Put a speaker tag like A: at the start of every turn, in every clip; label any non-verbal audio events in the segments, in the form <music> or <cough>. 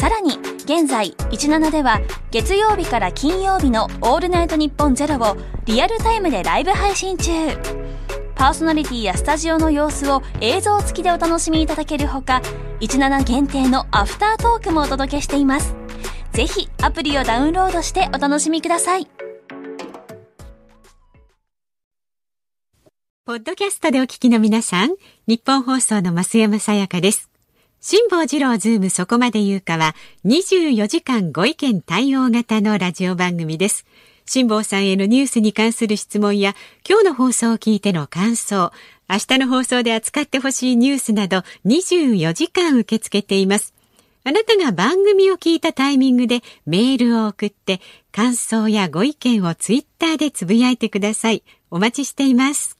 A: さらに現在17では月曜日から金曜日の「オールナイトニッポンゼロをリアルタイムでライブ配信中。パーソナリティやスタジオの様子を映像付きでお楽しみいただけるほか17限定のアフタートークもお届けしています。ぜひアプリをダウンロードしてお楽しみください。
B: ポッドキャストでお聞きの皆さん、日本放送の増山さやかです。辛坊治郎ズームそこまで言うかは24時間ご意見対応型のラジオ番組です。辛坊さんへのニュースに関する質問や今日の放送を聞いての感想、明日の放送で扱ってほしいニュースなど24時間受け付けています。あなたが番組を聞いたタイミングでメールを送って感想やご意見をツイッターでつぶやいてください。お待ちしています。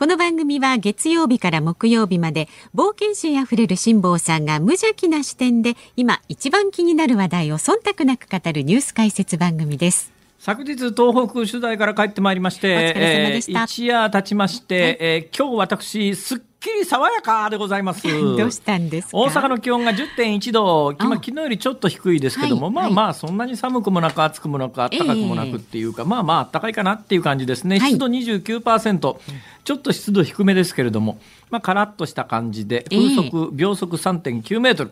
B: この番組は月曜日から木曜日まで冒険心あふれる辛坊さんが無邪気な視点で今一番気になる話題を忖度なく語るニュース解説番組です。
C: 昨日東北取材から帰ってまいりまして
B: した
C: えー一夜経ちまして、えー今日私すっきり爽やかでございます。<laughs>
B: どうしたんですか？
C: 大阪の気温が10.1度、今
B: あ
C: 昨日よりちょっと低いですけども、
B: はい。
C: まあまあ、そんなに寒くもなく、暑くもなく、暖かくもなくっていうか、まあまあ、暖かいかなっていう感じですね、
B: はい。
C: 湿度29%、ちょっと湿度低めですけれども、まあ、カラッとした感じで、
B: ええ。
C: 風速、秒速3.9メートル。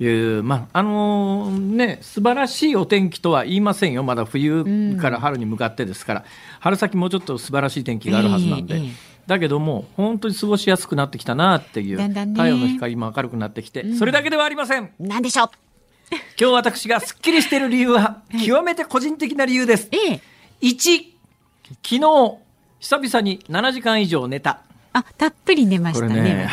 C: いうまああのね素晴らしいお天気とは言いませんよ、まだ冬から春に向かってですから、春先もうちょっと素晴らしい天気があるはずなんで、
B: ええええ
C: だけども、本当に過ごしやすくなってきたなっていう、
B: ね。
C: 太陽の光も明るくなってきて、それだけではありません。
B: なんでしょう？
C: 今日私がすっきりしている理由は、<laughs> 極めて個人的な理由です。
B: ええ。
C: 1、昨日、久々に7時間以上寝た。
B: あ、たっぷり寝ましたね、
C: ね。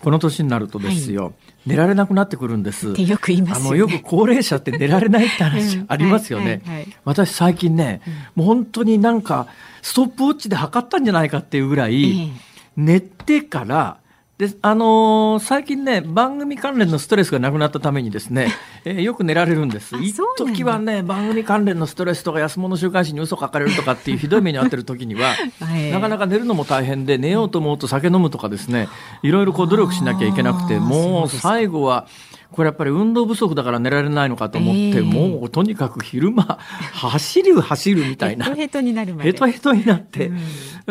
C: この年になるとですよ、寝られなくなってくるんです。
B: ってよく言いますよね
C: あのよく高齢者って寝られないって話
B: うん
C: ありますよね。
B: はいはいはい
C: 私最近ね、もう本当になんかストップウォッチで測ったんじゃないかっていうぐらい、
B: ええ
C: 寝てから、で、あのー最近ね、番組関連のストレスがなくなったためにですね、<laughs> えーよく寝られるんです。
B: あ
C: 一時はね、番組関連のストレスとか安物週刊誌に嘘書かれるとかっていうひどい目に遭ってる時には、
B: え <laughs> え
C: なかなか寝るのも大変で、寝ようと思うと酒飲むとかですね、いろいろこう努力しなきゃいけなくて、もう最後は、これやっぱり運動不足だから寝られないのかと思って、
B: ええ
C: もうとにかく昼間、<laughs> 走る走るみたいな
B: ヘト。ヘトになるまで。
C: ヘトヘトになって、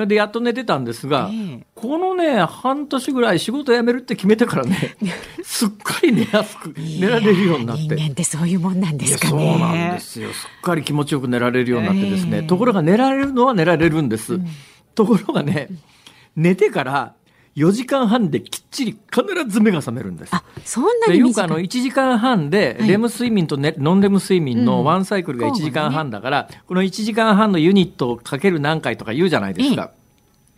C: で、やっと寝てたんですが、
B: ええ
C: このね、半年ぐらい仕事辞めるって決めてからね、<laughs> すっかり寝やすく、寝られるようになって。
B: 人間ってそういうもんなんですかね。
C: そうなんですよ。すっかり気持ちよく寝られるようになってですね。
B: ええ
C: ところが寝られるのは寝られるんです。ところがね、寝てから4時間半できっちり必ず目が覚めるんです。
B: あ、そんな
C: で
B: に
C: よくあの1時間半で
B: はい。
C: レム睡眠と、ねノンレム睡眠
B: うん。
C: のワンサイクルが1時間半だから、この1時間半のユニットをかける何回とか言うじゃないですか。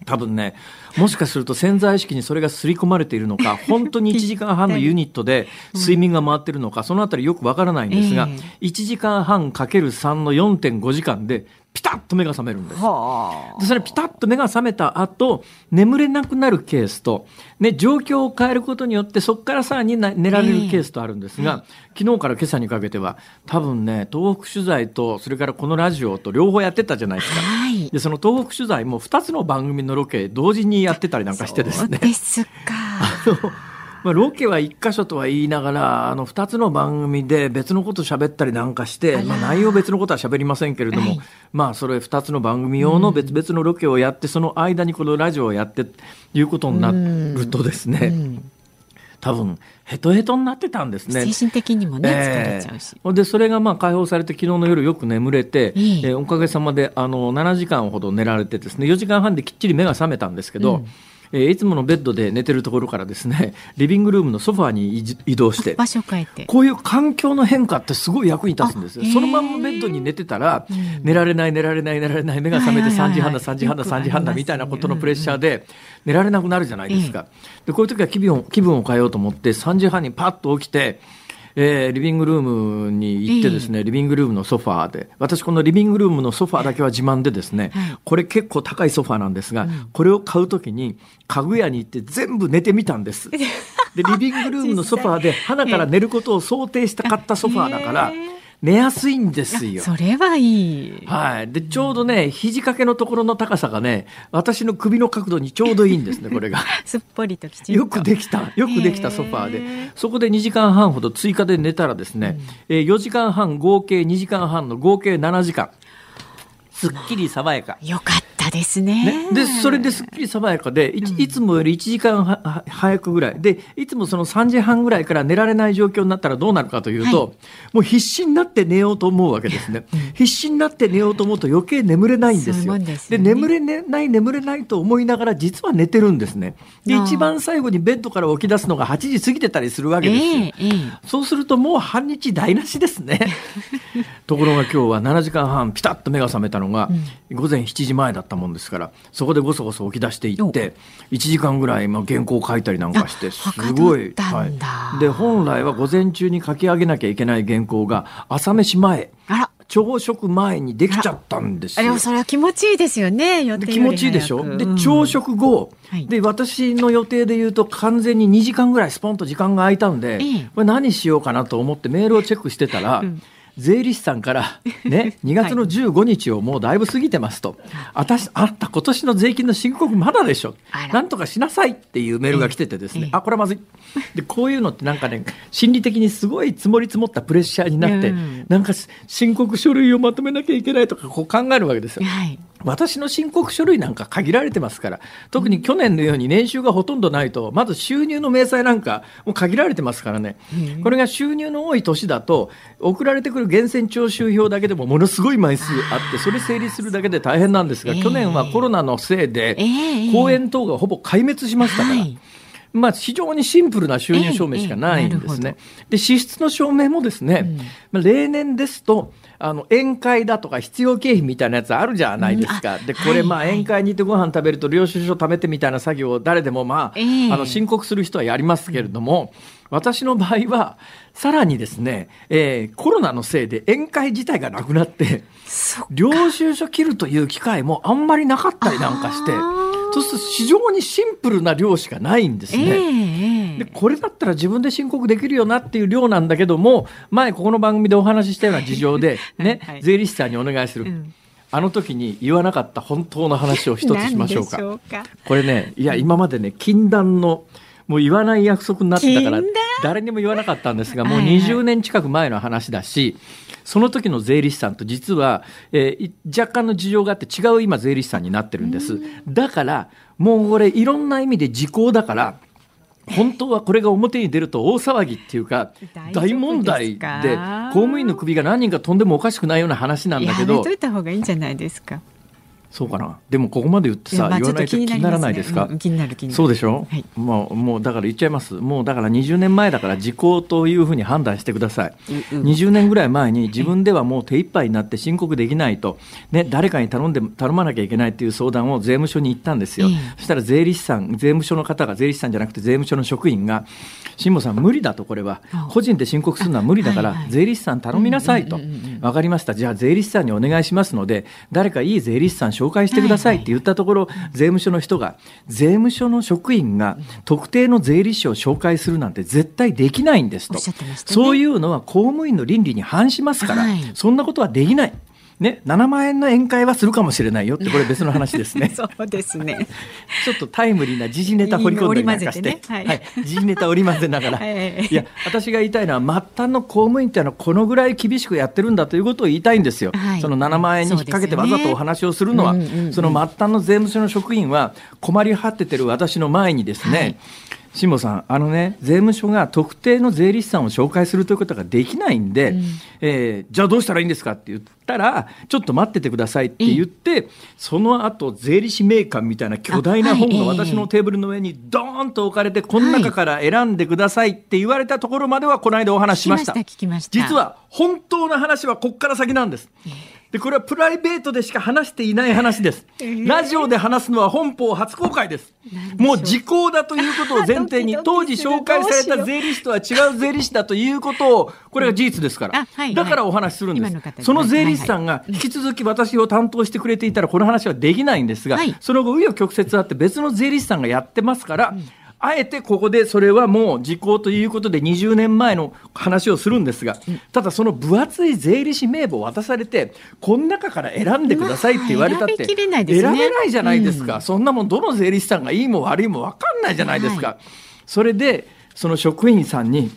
C: 多分ね、もしかすると潜在意識にそれが刷り込まれているのか、<laughs> 本当に1時間半のユニットで睡眠が回ってるのか、そのあたりよくわからないんですが、
B: え
C: 1時間半かける3の4.5時間で、ピタッと目が覚めるんです。
B: は
C: でそれピタッと目が覚めた後眠れなくなるケースと、ね、状況を変えることによってそこからさらにな寝られるケースとあるんですが、昨日から今朝にかけては多分ね東北取材とそれからこのラジオと両方やってたじゃないですか。
B: はい。
C: でその東北取材も2つの番組のロケ同時にやってたりなんかしてですね
B: そうですか。
C: まあ、ロケは1箇所とは言いながらあの2つの番組で別のこと喋ったりなんかして、まあ、内容別のことは喋りませんけれども、
B: はい。
C: まあそれ2つの番組用の別々のロケをやって、その間にこのラジオをやっていうことになるとですね、
B: うん。
C: 多分ヘトヘトになってたんですね。
B: 精神的にもね、疲れちゃうし。
C: ええでそれがまあ解放されて昨日の夜よく眠れて、
B: ええ。
C: えーおかげさまであの7時間ほど寝られてですね4時間半できっちり目が覚めたんですけど、
B: うん
C: えーいつものベッドで寝てるところからですね <laughs> リビングルームのソファーに移移動して
B: 場所変えて。
C: こういう環境の変化ってすごい役に立つんですよ。そのまんまベッドに寝てたら、
B: うん
C: 寝られない寝られない寝られない目が覚めて3
B: はいはいはい。
C: 時半だ3時半だ
B: よくあ
C: 3
B: りますね。
C: 時半だみたいなことのプレッシャーで寝られなくなるじゃないですか、でこういう時は気分を気分を変えようと思って3時半にパッと起きてえーリビングルームに行ってですね、リビングルームのソファーで。私このリビングルームのソファーだけは自慢でですね、
B: はい。
C: これ結構高いソファーなんですが、これを買うときに家具屋に行って全部寝てみたんです。<laughs> でリビングルームのソファーで鼻から寝ることを想定して買ったソファーだから寝やすいんですよ。
B: それはいい。
C: はい。で、ちょうどね、肘掛けのところの高さがね、私の首の角度にちょうどいいんですね、<laughs> これが。
B: すっぽりときちんと。
C: よくできた、よくできたソファー
B: へ
C: で
B: ー、
C: そこで2時間半ほど追加で寝たらですね、えー4時間半合計2時間半の合計7時間。すっきり爽やか。
B: よかったですね。
C: ね、でそれですっきり爽やかでい,、いつもより1時間はは早くぐらい。でいつもその3時半ぐらいから寝られない状況になったらどうなるかというと、
B: は
C: もう必死になって寝ようと思うわけですね、必死になって寝ようと思うと余計眠れないんですよ。
B: でね。
C: 眠れない眠れないと思いながら実は寝てるんですね。で一番最後にベッドから起き出すのが8時過ぎてたりするわけですよ、
B: ええええ。
C: そうするともう半日台無しですね。<laughs> ところが今日は7時間半ピタッと目が覚めたのが午前7時前だったもんですからそこでごそごそ起き出していって1時間ぐらいまあ原稿を書いたりなんかして
B: あ
C: すごい。
B: は
C: いで本来は午前中に書き上げなきゃいけない原稿が朝飯前。朝食前にできちゃったんですよ。
B: それは気持ちいいですよね。
C: 気持ちいいでしょ、
B: 早く
C: で朝食後、
B: はい
C: で私の予定で言うと完全に2時間ぐらいスポンと時間が空いたんで、
B: ええ
C: これ何しようかなと思ってメールをチェックしてたら、
B: ん
C: 税理士さんから、ね、2月の15日をもうだいぶ過ぎてますと、私あんた今年の税金の申告まだでしょ。なんとかしなさいっていうメールが来ててですね、
B: ええ。
C: あこれはまずい。でこういうのってなんかね心理的にすごい積もり積もったプレッシャーになって、
B: うん。
C: なんか申告書類をまとめなきゃいけないとかこう考えるわけですよ。
B: はい。
C: 私の申告書類なんか限られてますから、特に去年のように年収がほとんどないと、まず収入の明細なんかもう限られてますからね、これが収入の多い年だと、送られてくる源泉徴収票だけでもものすごい枚数あって、それ整理するだけで大変なんですが、
B: ええ。
C: 去年はコロナのせいで
B: ええ、
C: 公園等がほぼ壊滅しましたから。
B: はい
C: まあ、非常にシンプルな収入証明しかないんです
B: えええ。
C: で、支出の証明もですね、まあ、例年ですと、あの、宴会だとか必要経費みたいなやつあるじゃないですか。で、これ、まあ、
B: はいはい
C: 宴会に行ってご飯食べると領収書貯めてみたいな作業を誰でもまあ、
B: ええ。
C: あの、申告する人はやりますけれども、私の場合は、さらにですね、えーコロナのせいで宴会自体がなくなって、領収書切るという機会もあんまりなかったりなんかしてそうすると非常にシンプルな量しかないんです
B: ええ
C: ね。
B: ええ。
C: でこれだったら自分で申告できるよなっていう量なんだけども前ここの番組でお話ししたような事情で、ね
B: はい。
C: 税理士さんにお願いする、
B: うん。
C: あの時に言わなかった本当の話を一つしましょうか。
B: うか。
C: これねいや今までね禁断のもう言わない約束になってたから誰にも言わなかったんですがもう
B: はいはい。
C: 20年近く前の話だしその時の税理士さんと実は、えーい若干の事情があって違う今税理士さんになってるんです。だからもうこれいろんな意味で時効だから本当はこれが表に出ると大騒ぎっていうか？
B: 大
C: 問題
B: で
C: 公務員の首が何人か飛んでもおかしくないような話なんだけど。
B: やめといた方がいいんじゃないですか？
C: そうかな。でもここまで言ってさ
B: まあ
C: 言わないと気にならないですか、
B: うん気になる気になる。
C: そうでしょ、
B: はい。
C: もうもうだから言っちゃいます。もうだから20年前だから時効というふうに判断してください、
B: うんうん。
C: 20年ぐらい前に自分ではもう手一杯になって申告できないと、ね、誰かに頼んで頼まなきゃいけないっていう相談を税務署に行ったんですよ、
B: ええ
C: そしたら税理士さん税務署の方が税理士さんじゃなくて税務署の職員が辛坊さん無理だとこれは。
B: あ
C: 個人で申告するのは無理だから、
B: はいはい
C: 税理士さん頼みなさいと、
B: うんうんうんうん
C: 分かりました。じゃあ税理士さんにお願いしますので誰かいい税理士さん紹介してくださいって言ったところ、税務署の人が税務署の職員が特定の税理士を紹介するなんて絶対できないんですと。
B: ね。
C: そういうのは公務員の倫理に反しますから、
B: はい。
C: そんなことはできない。ね、7万円の宴会はするかもしれないよってこれ別の話ですね。<laughs>
B: そうですね。
C: ちょっとタイムリーな時事ネタ掘り込んだりなんかして、<laughs>
B: はい。
C: 時事ネタ織り交ぜながら、<laughs>
B: はい。
C: いや、私が言いたいのは、末端の公務員っていうのは、このぐらい厳しくやってるんだということを言いたいんですよ。
B: はい。
C: その7万円に引っ掛けてわざとお話をするのは、
B: うんうんうん
C: その末端の税務署の職員は、困り果ててる私の前にですね、辛坊さん、あのね、税務署が特定の税理士さんを紹介するということができないんで、うん、えー、じゃあどうしたらいいんですかって言ったら、ちょっと待っててくださいって言って、その後税理士名鑑みたいな巨大な本が私のテーブルの上にドーンと置かれて、この中から選んでくださいって言われたところまでは、この間お話ししました。実は、本当の話はここから先なんです。でこれはプライベートでしか話していない話です、えー、ラジオで話すのは本邦初公開です。もう時効だということを前提に当時紹介された税理士とは違う税理士だということをこれが事実ですから、はいはい、だからお話しするんです、その税理士さんが引き続き私を担当してくれていたらこの話はできないんですが、はい、その後紆余曲折あって別の税理士さんがやってますから、うんあえてここでそれはもう時効ということで20年前の話をするんですが、ただその分厚い税理士名簿を渡されて、この中から選んでくださいって言われたって、選べないじゃないですか、そんなもんどの税理士さんがいいも悪いも分かんないじゃないですか。それでその職員さんに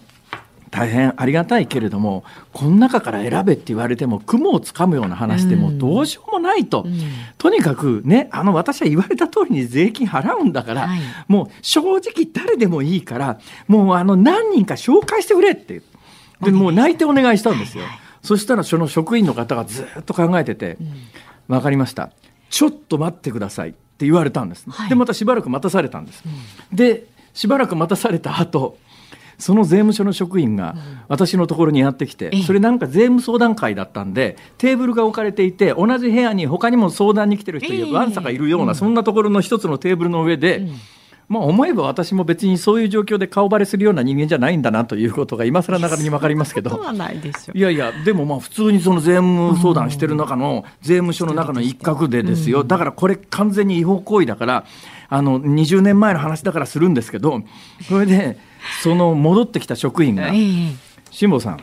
C: 大変ありがたいけれどもこの中から選べって言われても雲をつかむような話でもどうしようもないと、うん、とにかくねあの私は言われた通りに税金払うんだから、はい、もう正直誰でもいいからもうあの何人か紹介してくれって。でもう泣いてお願いしたんですよ。そしたらその職員の方がずっと考えてて「分かりました。ちょっと待ってください」って言われたんです、はい、でまたしばらく待たされたんです、うん、でしばらく待たされた後その税務署の職員が私のところにやってきて、それなんか税務相談会だったんで、テーブルが置かれていて、同じ部屋に他にも相談に来てる人いわんさかいるような、そんなところの一つのテーブルの上で、まあ、思えば私も別にそういう状況で顔バレするような人間じゃないんだなということが今更ながらに分かりますけど。いやいやでもまあ普通にその税務相談してる中の税務署の中の一角でですよ。だからこれ完全に違法行為だからあの20年前の話だからするんですけどそれでその戻ってきた職員が「辛坊さん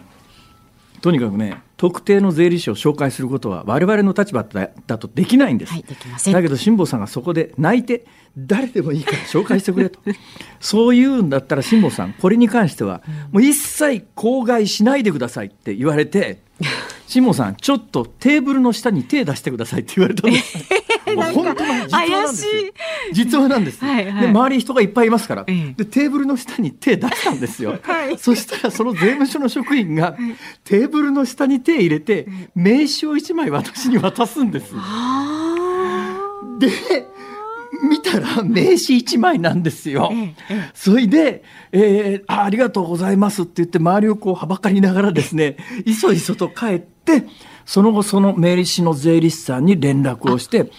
C: とにかくね特定の税理士を紹介することは我々の立場だとできないんです、はい、だけど辛坊さんがそこで泣いて誰でもいいから紹介してくれと。<laughs> そういうんだったら辛坊さんこれに関してはもう一切口外しないでくださいって言われて <laughs> 辛坊さんちょっとテーブルの下に手出してくださいって言われたんです。<laughs> 本当の実話なんです実話なんです、はいはい、で周りに人がいっぱいいますから、でテーブルの下に手出したんですよ、は <laughs> い、そしたらその税務署の職員がテーブルの下に手入れて名刺を1枚私に渡すんです。で見たら名刺1枚なんですよ。それで、えーあ、ありがとうございますって言って周りをこうはばかりながらですね、いそいそと帰って、その後その名刺の税理士さんに連絡をして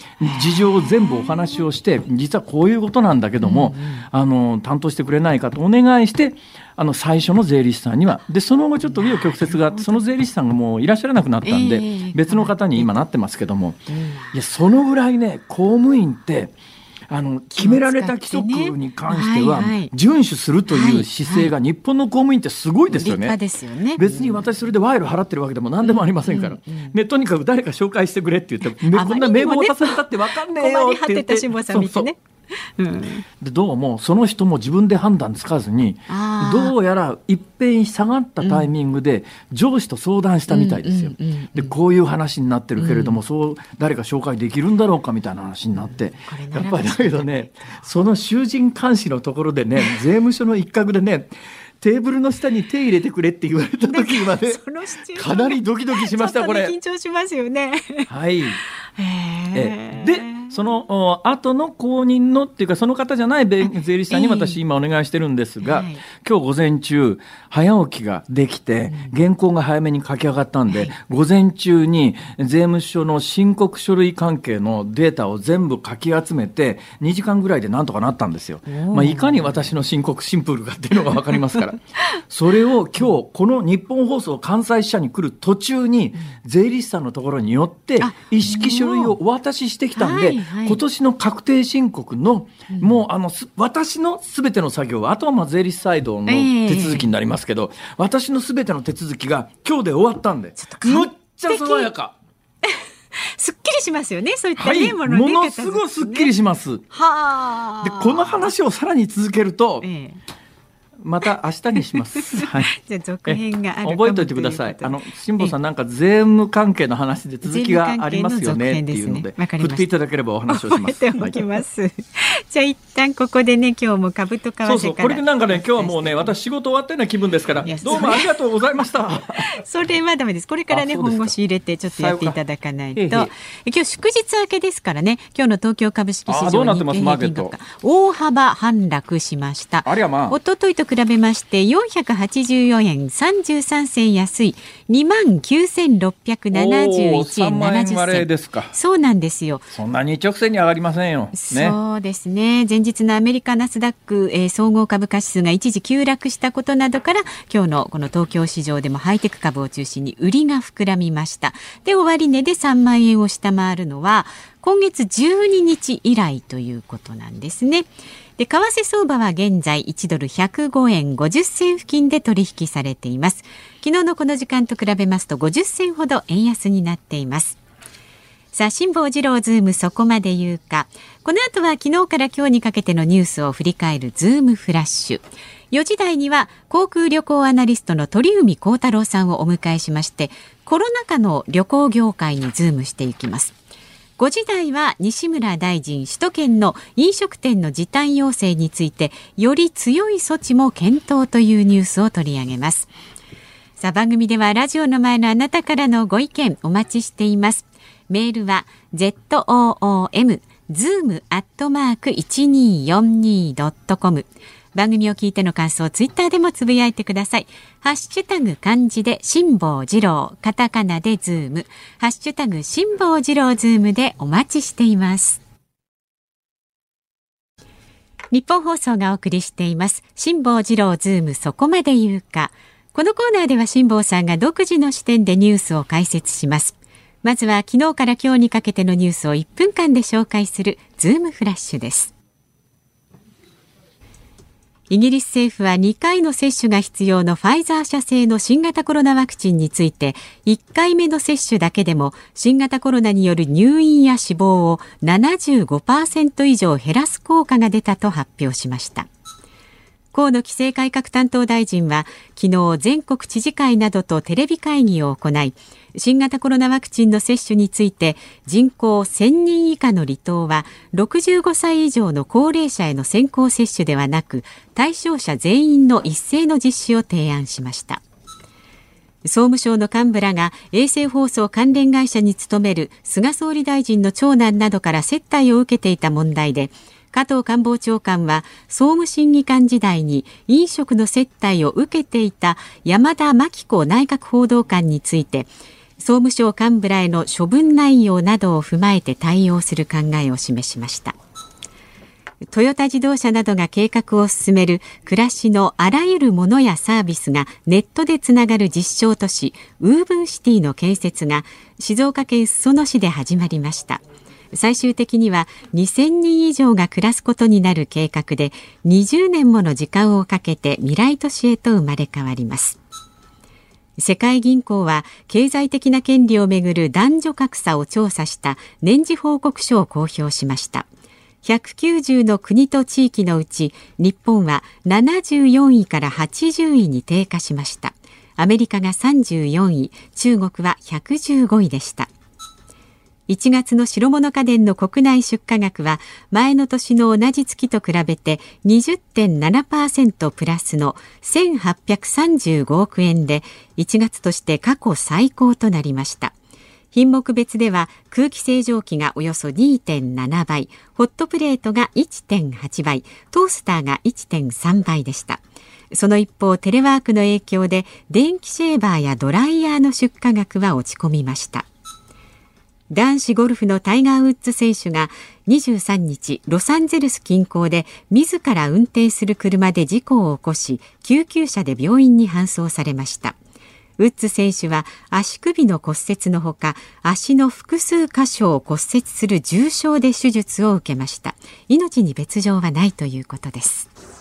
C: 事情を全部お話をして実はこういうことなんだけども、あの担当してくれないかとお願いしてあの最初の税理士さんには。でその後ちょっと紆余曲折があってその税理士さんがもういらっしゃらなくなったんで、別の方に今なってますけども、いやそのぐらいね公務員ってあの決められた規則に関しては遵守するという姿勢が日本の公務員ってすごいですよね。別に私それで賄賂払ってるわけでも何でもありませんから、ね、とにかく誰か紹介してくれって言って、こんな名簿渡されたって分かんねえよって言って。そうん、でどうもその人も自分で判断つかずにどうやら一変下がったタイミングで上司と相談したみたいですよ。でこういう話になってるけれども、そう誰か紹介できるんだろうかみたいな話になって、やっぱりだけどねその囚人監視のところでね税務署の一角でねテーブルの下に手入れてくれって言われた時までかなりドキドキしましたこれ。
B: 緊張しますよね。
C: はい。え。でその後の後任のっていうかその方じゃない税理士さんに私今お願いしてるんですが、今日午前中早起きができて原稿が早めに書き上がったんで、午前中に税務署の申告書類関係のデータを全部かき集めて2時間ぐらいでなんとかなったんですよ。まあ、いかに私の申告シンプルかっていうのが分かりますから。<laughs> それを今日この日本放送関西支社に来る途中に税理士さんのところによって一式書類をお渡ししてきたんで、はい、今年の確定申告の、もうあの私のすべての作業はあとはまあ税理士サイドの手続きになりますけど、えー、私のすべての手続きが今日で終わったんでむっちゃ爽やか。<laughs>
B: すっきりしますよね。そういったね、はい、
C: もの、ね、ものすごいすっきりします。はあ。で、この話をさらに続けると、ええ、また明日にします。<laughs> はい。
B: じゃあ続編がある
C: 覚えておいてください。あの辛坊さんなんか税務関係の話で続きがありますよねっていうので、
B: ね、
C: 振っていただければお話をします。
B: 覚えておきます。はい、じゃあ一旦ここでね今日も株と為替
C: そうそうこれでなんかね今日はもうね私仕事終わったような気分ですからどうもありがとうございました。<laughs>
B: それはダメです。これからね本腰入れてちょっとやっていただかないと。今日祝日明けですからね今日の東京株式市場
C: どうなってます？マーケット
B: 大幅反落しました。
C: ありゃまあ。
B: 一昨日と比べまして484円33銭安い2万9671円70銭
C: ですか。
B: そうなんですよ。
C: そんなに一直線に上がりませんよ。ね、
B: そうですね。前日のアメリカナスダック、えー、総合株価指数が一時急落したことなどから今日のこの東京市場でもハイテク株を中心に売りが膨らみました。で終値で3万円を下回るのは今月12日以来ということなんですね。で為替相場は現在1ドル105円50銭付近で取引されています。昨日のこの時間と比べますと50銭ほど円安になっています。さあ辛坊治郎ズームそこまで言うか。この後は昨日から今日にかけてのニュースを振り返るズームフラッシュ。4時台には航空旅行アナリストの鳥海高太郎さんをお迎えしましてコロナ禍の旅行業界にズームしていきます。5時台は西村大臣首都圏の飲食店の時短要請についてより強い措置も検討というニュースを取り上げます。さあ番組ではラジオの前のあなたからのご意見お待ちしています。メールは zoom zoom アットマーク 1242.com 番組を聞いての感想、ツイッターでもつぶやいてください。ハッシュタグ漢字で辛坊治郎、カタカナでズーム、ハッシュタグ辛坊治郎ズームでお待ちしています。ニッポン放送がお送りしています。辛坊治郎ズームそこまで言うか。このコーナーでは辛坊さんが独自の視点でニュースを解説します。まずは昨日から今日にかけてのニュースを1分間で紹介するズームフラッシュです。イギリス政府は2回の接種が必要のファイザー社製の新型コロナワクチンについて1回目の接種だけでも新型コロナによる入院や死亡を75%以上減らす効果が出たと発表しました。河野規制改革担当大臣は昨日全国知事会などとテレビ会議を行い新型コロナワクチンの接種について人口1000人以下の離島は65歳以上の高齢者への先行接種ではなく対象者全員の一斉の実施を提案しました。総務省の幹部らが衛星放送関連会社に勤める菅総理大臣の長男などから接待を受けていた問題で加藤官房長官は総務審議官時代に飲食の接待を受けていた山田真紀子内閣報道官について総務省幹部らへの処分内容などを踏まえて対応する考えを示しました。トヨタ自動車などが計画を進める暮らしのあらゆるものやサービスがネットでつながる実証都市ウーブンシティの建設が静岡県裾野市で始まりました。最終的には2000人以上が暮らすことになる計画で20年もの時間をかけて未来都市へと生まれ変わります。世界銀行は経済的な権利をめぐる男女格差を調査した年次報告書を公表しました。190の国と地域のうち日本は74位から80位に低下しました。アメリカが34位中国は115位でした。1月の白物家電の国内出荷額は前の年の同じ月と比べて20.7%プラスの1835億円で1月として過去最高となりました。品目別では空気清浄機がおよそ2.7倍ホットプレートが1.8倍トースターが1.3倍でした。その一方テレワークの影響で電気シェーバーやドライヤーの出荷額は落ち込みました。男子ゴルフのタイガー・ウッズ選手が23日ロサンゼルス近郊で自ら運転する車で事故を起こし救急車で病院に搬送されました。ウッズ選手は足首の骨折のほか足の複数箇所を骨折する重傷で手術を受けました。命に別状はないということです。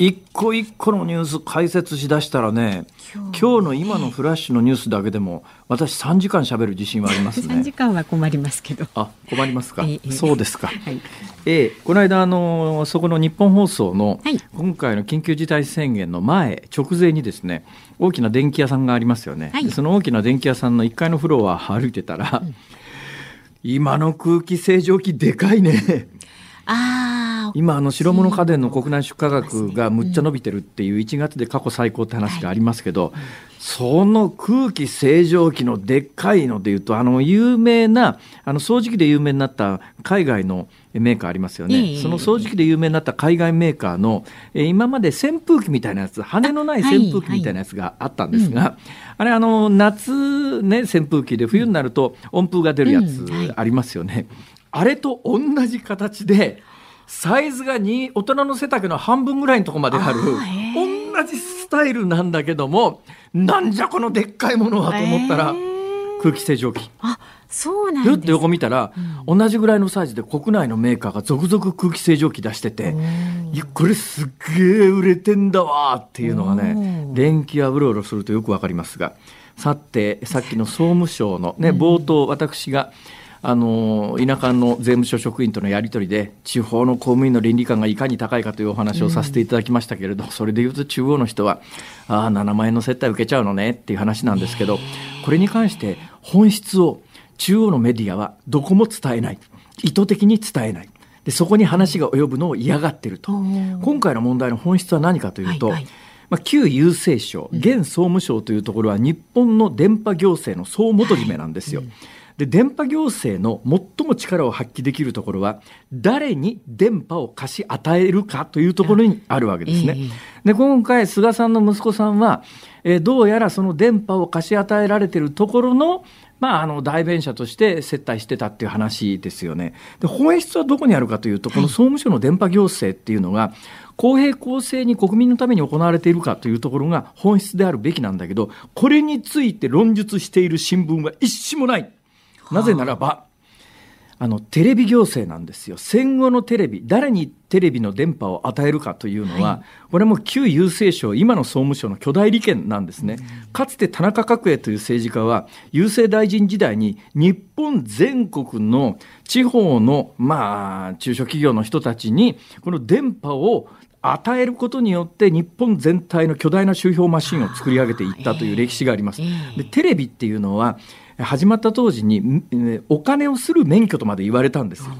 C: 一個一個のニュース解説しだしたらね今日の今のフラッシュのニュースだけでも私3時間しゃべる自信はありますね。
B: 3時間は困りますけど。
C: あ困りますか、
B: ええ
C: そうですか、
B: はい。
C: ええこの間あのそこの日本放送の
B: はい。
C: 今回の緊急事態宣言の前直前にですね大きな電気屋さんがありますよね、
B: はい。
C: でその大きな電気屋さんの1階のフロア歩いてたら、今の空気清浄機でかいね。
B: ああ
C: 今あの白物家電の国内出荷額がむっちゃ伸びてるっていう1月で過去最高って話がありますけど、その空気清浄機のでっかいのでいうとあの有名なあの掃除機で有名になった海外のメーカーありますよね、
B: ええ。
C: その掃除機で有名になった海外メーカーの、えー今まで扇風機みたいなやつ羽のない扇風機みたいなやつがあったんですが、あれあの夏ね扇風機で冬になると温風が出るやつありますよね、あれと同じ形でサイズがに大人の背丈の半分ぐらいのところまである
B: あーへ
C: 同じスタイルなんだけどもなんじゃこのでっかいものはと思ったら
B: えー。
C: 空気清浄機。
B: あそうなん
C: ふっと
B: です
C: 横見たら同じぐらいのサイズで国内のメーカーが続々空気清浄機出しててこれすっげえ売れてんだわーっていうのがね電気屋うろうろするとよくわかりますが。さてさっきの総務省のね冒頭私があの田舎の税務署職員とのやり取りで地方の公務員の倫理観がいかに高いかというお話をさせていただきましたけれど、それでいうと中央の人はああ7万円の接待受けちゃうのねっていう話なんですけどこれに関して本質を中央のメディアはどこも伝えない。意図的に伝えない。でそこに話が及ぶのを嫌がってると。今回の問題の本質は何かというと、
B: はいはい。
C: まあ、旧郵政省現総務省というところは日本の電波行政の総元締めなんですよ。で電波行政の最も力を発揮できるところは誰に電波を貸し与えるかというところにあるわけですね。
B: ええ
C: で今回菅さんの息子さんは、えーどうやらその電波を貸し与えられているところのまあ、あの代弁者として接待してたっていう話ですよね。で本質はどこにあるかというとこの総務省の電波行政っていうのが公平公正に国民のために行われているかというところが本質であるべきなんだけどこれについて論述している新聞は一紙もない。なぜならばあのテレビ行政なんですよ。戦後のテレビ誰にテレビの電波を与えるかというのは、これも旧郵政省今の総務省の巨大利権なんですね、かつて田中角栄という政治家は郵政大臣時代に日本全国の地方のまあ中小企業の人たちにこの電波を与えることによって日本全体の巨大な集票マシンを作り上げていったという歴史があります。
B: ええ。
C: でテレビっていうのは始まった当時にお金をする免許とまで言われたんですよ。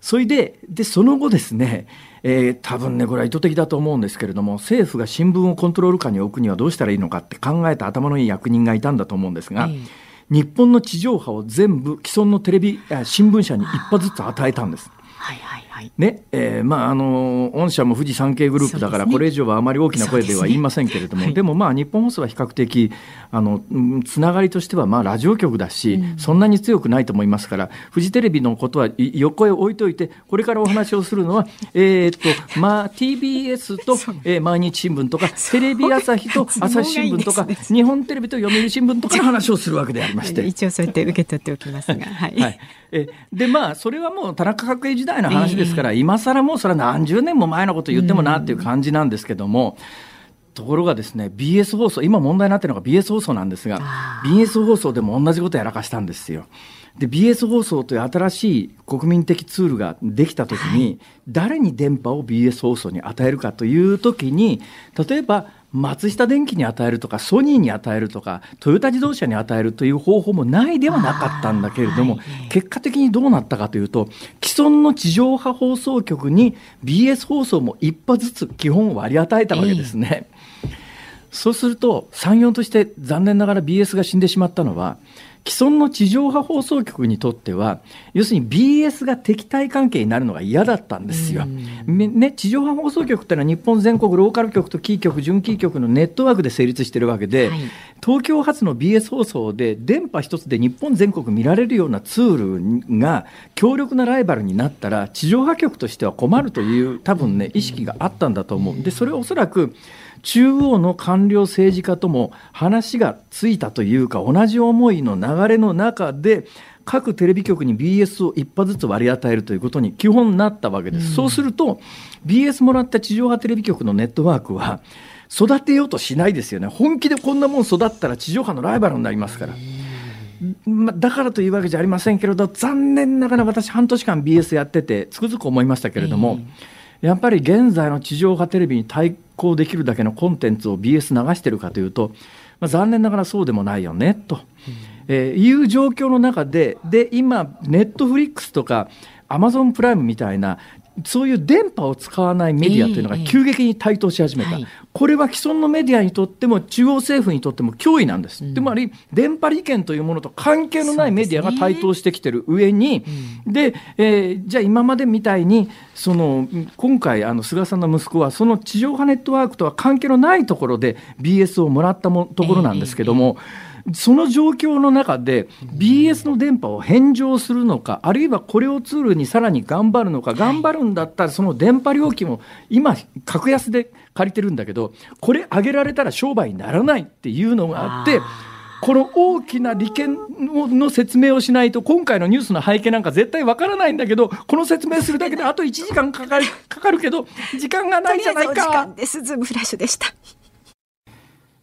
C: それででその後ですね、えー多分ねこれは意図的だと思うんですけれども政府が新聞をコントロール下に置くにはどうしたらいいのかって考えた頭のいい役人がいたんだと思うんですが、
B: ええ
C: 日本の地上波を全部既存のテレビあ新聞社に一波ずつ与えたんです。
B: はいはいはい。
C: ねえーまあ、あの御社も富士山系グループだから、
B: ね。
C: これ以上はあまり大きな声では言いませんけれども、で
B: はい。
C: もまあ日本放送は比較的あのうんつながりとしてはまあラジオ局だし、そんなに強くないと思いますからフジテレビのことはい横へ置いといてこれからお話をするのは、えーっとまあ、TBS と、えー毎日新聞とかテレビ朝日と <laughs> 朝日新聞とか
B: 都合がいいです
C: 日本テレビと読売新聞とかの話をするわけでありまして。
B: 一応そうやって受け取っておきますがはい、
C: はい、えでまあそれはもう田中角栄時代の話ですから、今更もうそれは何十年も前のこと言ってもなっていう感じなんですけども。ところがですね BS 放送今問題になってるのが BS 放送なんですが
B: あ
C: BS 放送でも同じことやらかしたんですよ。で BS 放送という新しい国民的ツールができた時に、誰に電波を BS 放送に与えるかという時に例えば松下電器に与えるとかソニーに与えるとかトヨタ自動車に与えるという方法もないではなかったんだけれども、
B: はい。
C: 結果的にどうなったかというと既存の地上波放送局に BS 放送も一波ずつ基本割り与えたわけですね。そうすると産業として残念ながら BS が死んでしまったのは既存の地上波放送局にとっては要するに BS が敵対関係になるのが嫌だったんですよ。めね、地上波放送局ってのは日本全国ローカル局とキー局準キー局のネットワークで成立してるわけで、
B: はい
C: 東京発の BS 放送で電波一つで日本全国見られるようなツールが強力なライバルになったら地上波局としては困るという多分ね意識があったんだと思う。でそれはおそらく中央の官僚政治家とも話がついたというか同じ思いの流れの中で各テレビ局に BS を一波ずつ割り与えるということに基本になったわけです、うん、そうすると BS もらった地上波テレビ局のネットワークは育てようとしないですよね。本気でこんなもん育ったら地上波のライバルになりますから。ま、だからというわけじゃありませんけれど残念ながら私半年間 BS やっててつくづく思いましたけれども、やっぱり現在の地上波テレビに対抗できるだけのコンテンツを BS 流してるかというと、まあ、残念ながらそうでもないよねと、えー、いう状況の中でで今ネットフリックスとかアマゾンプライムみたいなそういう電波を使わないメディアというのが急激に台頭し始めた、えーはい、これは既存のメディアにとっても中央政府にとっても脅威なんです、うん、つまり電波利権というものと関係のないメディアが台頭してきてる上に。で、ねうん、えー、じゃあ今までみたいにその今回あの菅さんの息子はその地上波ネットワークとは関係のないところで BS をもらったもところなんですけども。えーその状況の中で BS の電波を返上するのかあるいはこれをツールにさらに頑張るのか頑張るんだったらその電波料金を今格安で借りてるんだけどこれ上げられたら商売にならないっていうのがあって。この大きな利権の説明をしないと今回のニュースの背景なんか絶対わからないんだけどこの説明するだけであと1時間かかるかかるけど時間がないじゃないか。時間
B: ですズームフラッシュでした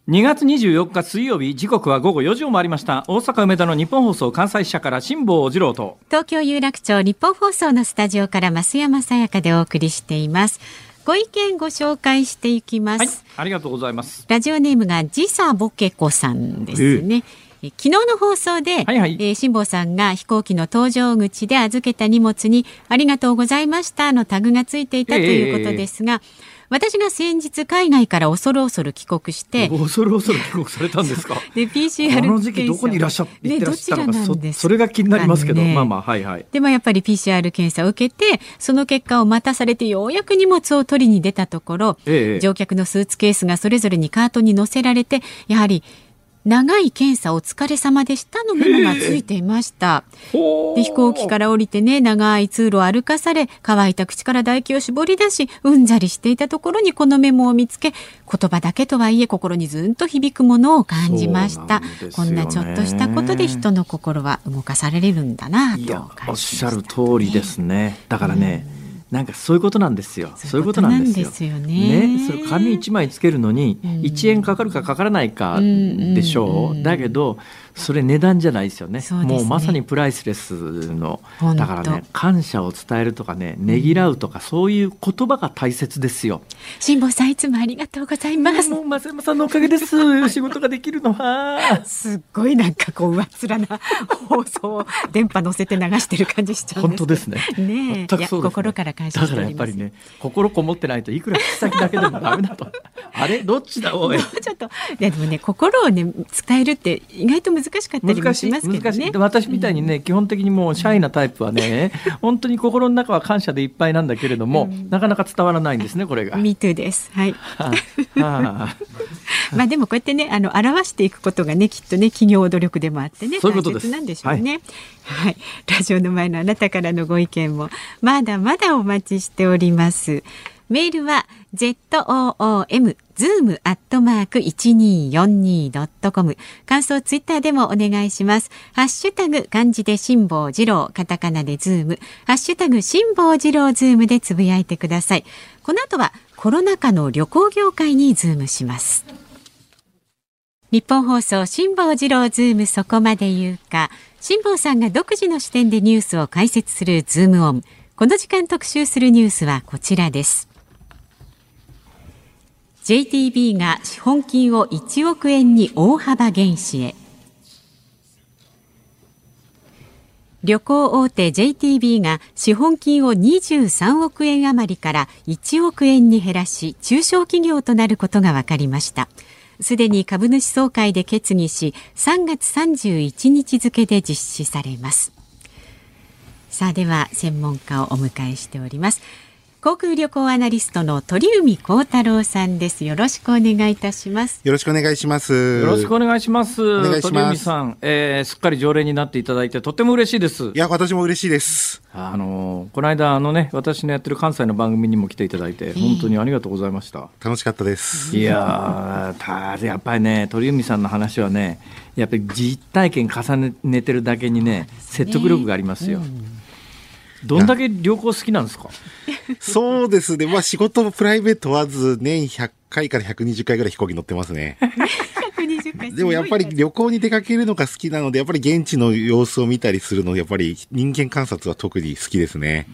C: 2月24日水曜日時刻は午後4時を回りました。大阪梅田の日本放送関西支社から辛坊治郎と。
B: 東京有楽町日本放送のスタジオから増山さやかでお送りしています。ご意見ご紹介していきます、はい、
C: ありがとうございます。
B: ラジオネームが時差ぼけこさんですね、え昨日の放送で、はいはい、えー、辛坊さんが飛行機の搭乗口で預けた荷物にありがとうございましたのタグがついていたということですが、えー私が先日海外から恐る恐る帰国して
C: 恐る恐る帰国されたんですか？<laughs>
B: で PCR
C: この時期どこにいらっしゃってらっしゃったのか、ね、そそれが気になりますけど、ね、まあまあはいはい。
B: でもやっぱり PCR 検査を受けてその結果を待たされてようやく荷物を取りに出たところ、ええ、乗客のスーツケースがそれぞれにカートに載せられてやはり長い検査お疲れ様でしたのメモがついていました。で飛行機から降りてね長い通路を歩かされ乾いた口から唾液を絞り出しうんざりしていたところにこのメモを見つけ言葉だけとはいえ心にずんと響くものを感じました、ね、こんなちょっとしたことで人の心は動かされるんだなと
C: おっしゃる通りですね。だからね、うんなんかそういうことなんですよ。そういうことなんですよ。ね。ね、それ紙一枚つけるのに一円かかるかかからないかでしょう。だけどそれ値段じゃないですよね、ね、もうまさにプライスレスの。だからね感謝を伝えるとかねねぎらうとか、そういう言葉が大切ですよ。
B: 辛坊さんいつもありがとうございます。
C: もう松山さんのおかげです。<laughs> 仕事ができるのは。
B: すっごいなんかこう上っ面な放送電波乗せて流してる感じしちゃう
C: 本当ですね。
B: ねえ、ね、心から感謝
C: だからやっぱりね心こもってないといくら口先だけでもダメだと。あれ？どっちだ？おい。<laughs>
B: ちょっとでもね心をね伝えるって意外と難しかったりもしますけどね。
C: 私みたいにね、うん、基本的にもうシャイなタイプはね、<laughs> 本当に心の中は感謝でいっぱいなんだけれども、うん、なかなか伝わらないんですね、これが。
B: Me too です。はい。<laughs> まあでもこうやってね、あの表していくことがね、きっとね、企業努力でもあってね、
C: そういうことです
B: なんでしょうね。はい、はい。ラジオの前のあなたからのご意見もまだまだお待ちしております。メールは ZOOM ズームアットマーク 1242.com 感想ツイッターでもお願いします。ハッシュタグ漢字で辛坊治郎、カタカナでズーム、ハッシュタグ辛坊治郎ズームでつぶやいてください。この後はコロナ禍の旅行業界にズームします。ニッポン放送辛坊治郎ズーム。そこまで言うか。辛坊さんが独自の視点でニュースを解説する Zoom On。この時間特集するニュースはこちらです。JTB が資本金を1億円に大幅減資へ。旅行大手 JTB が資本金を23億円余りから1億円に減らし中小企業となることが分かりました。すでに株主総会で決議し3月31日付で実施されます。さあでは専門家をお迎えしております。航空旅行アナリストの鳥海高太郎さんです。よろしくお願いいたします。
D: よろしくお願いします。
C: よろしくお願いします。
D: お願いします。
C: 鳥海さん、えー、すっかり常連になっていただいてとても嬉しいです。
D: いや私も嬉しいです。
C: あのこの間あのね私のやってる関西の番組にも来ていただいて本当にありがとうございました、
D: 楽しかったです。
C: いやーたやっぱりね鳥海さんの話はねやっぱり実体験重ねてるだけにね説得力がありますよ、どんだけ旅行好きなんですか？
D: そうですね。まあ仕事プライベート問わず年100回から120回ぐらい飛行機乗ってますね。
B: 120回
D: でもやっぱり旅行に出かけるのが好きなのでやっぱり現地の様子を見たりするのやっぱり人間観察は特に好きですね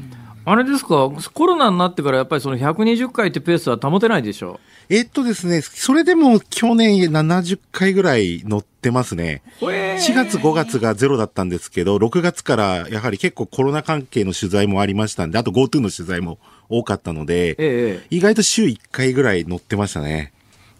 C: あれですか？コロナになってからやっぱりその120回ってペースは保てないでしょ
D: えっとですねそれでも去年70回ぐらい乗ってますね。4月5月がゼロだったんですけど6月からやはり結構コロナ関係の取材もありましたんであと GoTo の取材も多かったので、
C: ええ
D: 意外と週1回ぐらい乗ってましたね。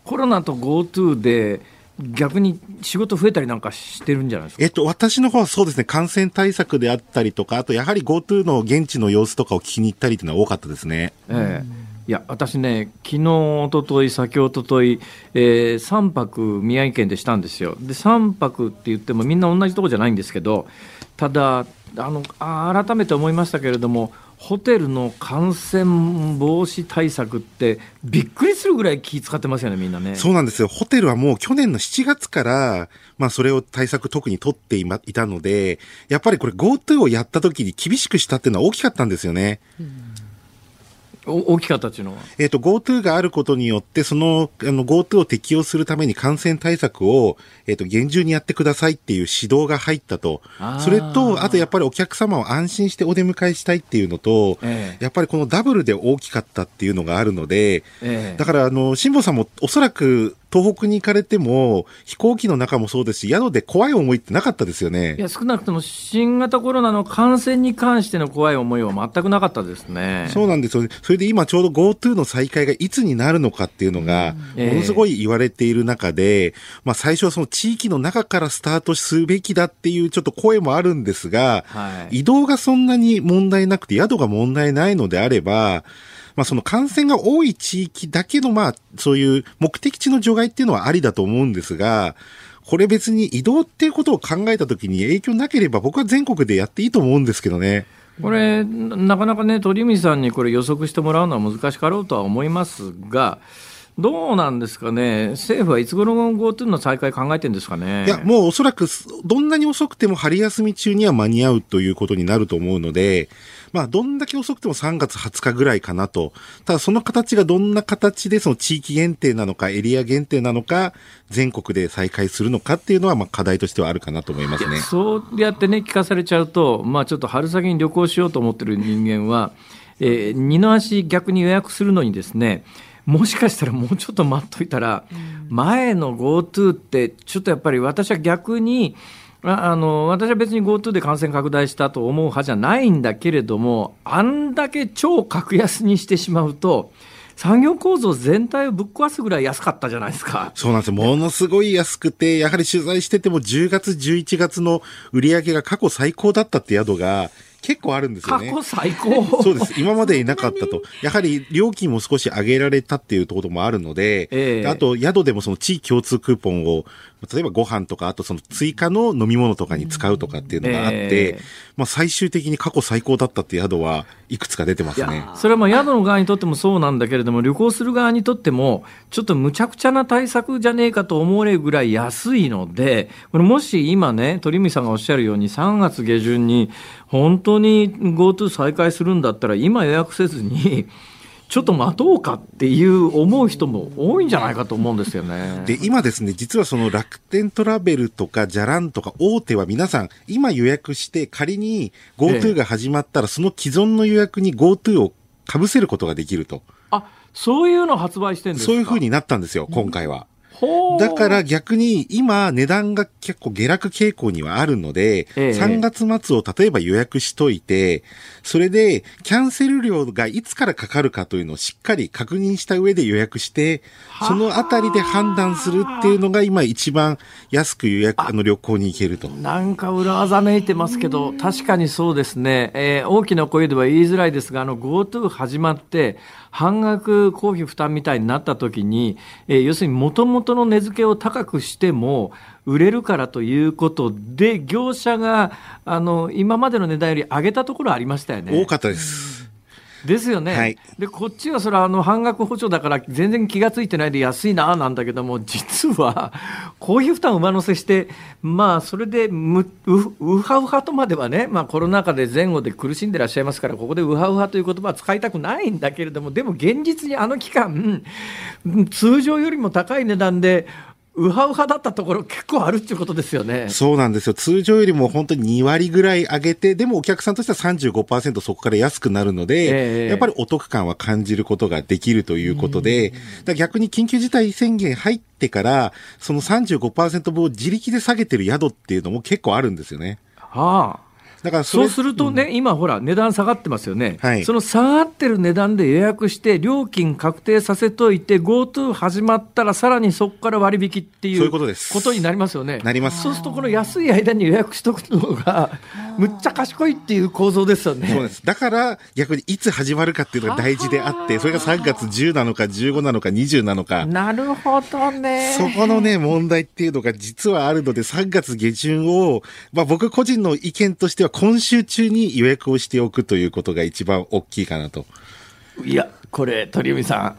C: コロナと GoTo で逆に仕事増えたりなんかしてるんじゃないですか？
D: えっと、私の方はそうですね、感染対策であったりとか、あとやはり GoTo の現地の様子とかを聞きに行ったりというのは多かったですね。
C: ええ。いや私ね、昨日一昨日先一昨日えー、3泊宮城県でしたんですよ、で3泊って言っても、みんな同じとこじゃないんですけど、ただあのあ、改めて思いましたけれども、ホテルの感染防止対策って、びっくりするぐらい気使ってますよね、みんなね。
D: そうなんですよ。ホテルはもう去年の7月から、まあそれを対策特に取ってい,、ま、いたので、やっぱりこれ GoTo をやった時に厳しくしたっていうのは大きかったんですよね。
C: お大きかったっていうのは？
D: えっ、と、GoTo があることによって、その、あの、GoTo を適用するために感染対策を、えっ、と、厳重にやってくださいっていう指導が入ったと。それと、あとやっぱりお客様を安心してお出迎えしたいっていうのと、
C: ええ
D: やっぱりこのダブルで大きかったっていうのがあるので、
C: ええ
D: だから、あの、辛坊さんもおそらく東北に行かれても、飛行機の中もそうですし、宿で怖い思いってなかったですよ
C: い
D: ね。
C: や少なくとも新型コロナの感染に関しての怖い思いは全くなかったですね。
D: そうなんですよね。それで今ちょうど GoTo の再開がいつになるのかっていうのが、
C: ええ
D: ものすごい言われている中で、まあ最初はその地域の中からスタートすべきだっていうちょっと声もあるんですが、
C: はい
D: 移動がそんなに問題なくて宿が問題ないのであれば、まあその感染が多い地域だけのまあそういう目的地の除外っていうのはありだと思うんですが、これ別に移動っていうことを考えたときに影響なければ僕は全国でやっていいと思うんですけどね。
C: これななかなかね鳥海さんにこれ予測してもらうのは難しかろうとは思いますがどうなんですかね？政府はいつ頃の GoTo の再開考えてるんですかね？
D: いや、もうおそらくす、どんなに遅くても春休み中には間に合うということになると思うので、まあ、どんだけ遅くても3月20日ぐらいかなと。ただ、その形がどんな形で、その地域限定なのか、エリア限定なのか、全国で再開するのかっていうのは、まあ、課題としてはあるかなと思いますね。
C: そうやってね聞かされちゃうと、まあ、ちょっと春先に旅行しようと思ってる人間は、えー二の足逆に予約するのにですねもしかしたらもうちょっと待っといたら、前の GoTo ってちょっとやっぱり私は逆にああの私は別に GoTo で感染拡大したと思う派じゃないんだけれどもあんだけ超格安にしてしまうと産業構造全体をぶっ壊すぐらい安かったじゃないですか。
D: そうなんですよ。ものすごい安くて、やはり取材してても10月、11月の売り上げが過去最高だったって宿が結構あるんですよね。
C: 過去最高？<laughs>
D: そうです。今までいなかったと。やはり料金も少し上げられたっていうところもあるので、
C: ええ
D: あと宿でもその地域共通クーポンを、例えばご飯とか、あとその追加の飲み物とかに使うとかっていうのがあって、
C: ええ
D: まあ最終的に過去最高だったっていう宿はいくつか出てますね。
C: それはまあ宿の側にとってもそうなんだけれども旅行する側にとってもちょっとむちゃくちゃな対策じゃねえかと思われるぐらい安いのでこれもし今ね鳥海さんがおっしゃるように3月下旬に本当に GoTo 再開するんだったら今予約せずにちょっと待とうかっていう思う人も多いんじゃないかと思うんですよね。
D: で、今ですね、実はその楽天トラベルとかじゃらんとか大手は皆さん、今予約して仮に
C: え
D: GoTo
C: え
D: が始まったら、その既存の予約に GoTo を被せることができると。
C: あそういうの発売してるんですか？
D: そういう風になったんですよ、今回は。だから逆に今値段が結構下落傾向にはあるので、ええ、3月末を例えば予約しといて、それでキャンセル料がいつからかかるかというのをしっかり確認した上で予約して、そのあたりで判断するっていうのが今一番安く予約、あの旅行に行けると。
C: なんか裏技めいてますけど、確かにそうですね、えー、大きな声では言いづらいですが、あの GoTo 始まって、半額公費負担みたいになった時に、えー、要するにもともとの値付けを高くしても、売れるからということで、業者があの今までの値段より上げたところありましたよね。
D: 多かったです。
C: ですよね、はい、でこっちはそれはあの半額補助だから全然気が付いてないで安いななんだけども実は公費負担上乗せしてまあそれでむううはうはとまではね、まあ、コロナ禍で前後で苦しんでらっしゃいますからここでうはうはという言葉は使いたくないんだけれどもでも現実にあの期間通常よりも高い値段でウハウハだったところ結構あるっていうことですよね。
D: そうなんですよ。通常よりも本当に2割ぐらい上げて、でもお客さんとしては35%そこから安くなるので、えー、やっぱりお得感は感じることができるということで、だ逆に緊急事態宣言入ってから、その35%分を自力で下げてる宿っていうのも結構あるんですよね。
C: はあ。だからそうするとね、うん、今ほら、値段下がってますよね、はい、その下がってる値段で予約して、料金確定させといて、GoTo 始まったら、さらにそこから割引っていうことになりますよね。
D: なります。
C: そうすると、この安い間に予約しとくのが、むっちゃ賢いっていう構造ですよね。
D: そうです。だから、逆にいつ始まるかっていうのが大事であって、それが3月10なのか、15なのか、20なのか。
C: なるほどね。
D: そこのね、問題っていうのが実はあるので、3月下旬を、まあ僕個人の意見としては、今週中に予約をしておくということが一番大きいかなと。
C: いや、これ、鳥海さ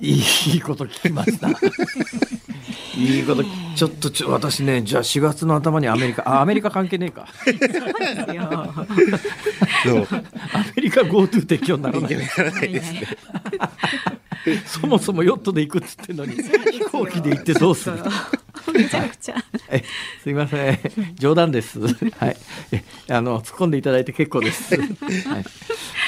C: ん、いいこと聞きました。<laughs> いいこと、ちょっとちょ私ね、じゃあ4月の頭にアメリカ、あ、アメリカ関係ねえか。そうアメリカ GoTo 適用にならない。ないですね。<laughs> そもそもヨットで行くっつってんのに飛行機で行ってどうする？めちゃくちゃ。すみません。冗談です。はい。あの突っ込んでいただいて結構です。はい。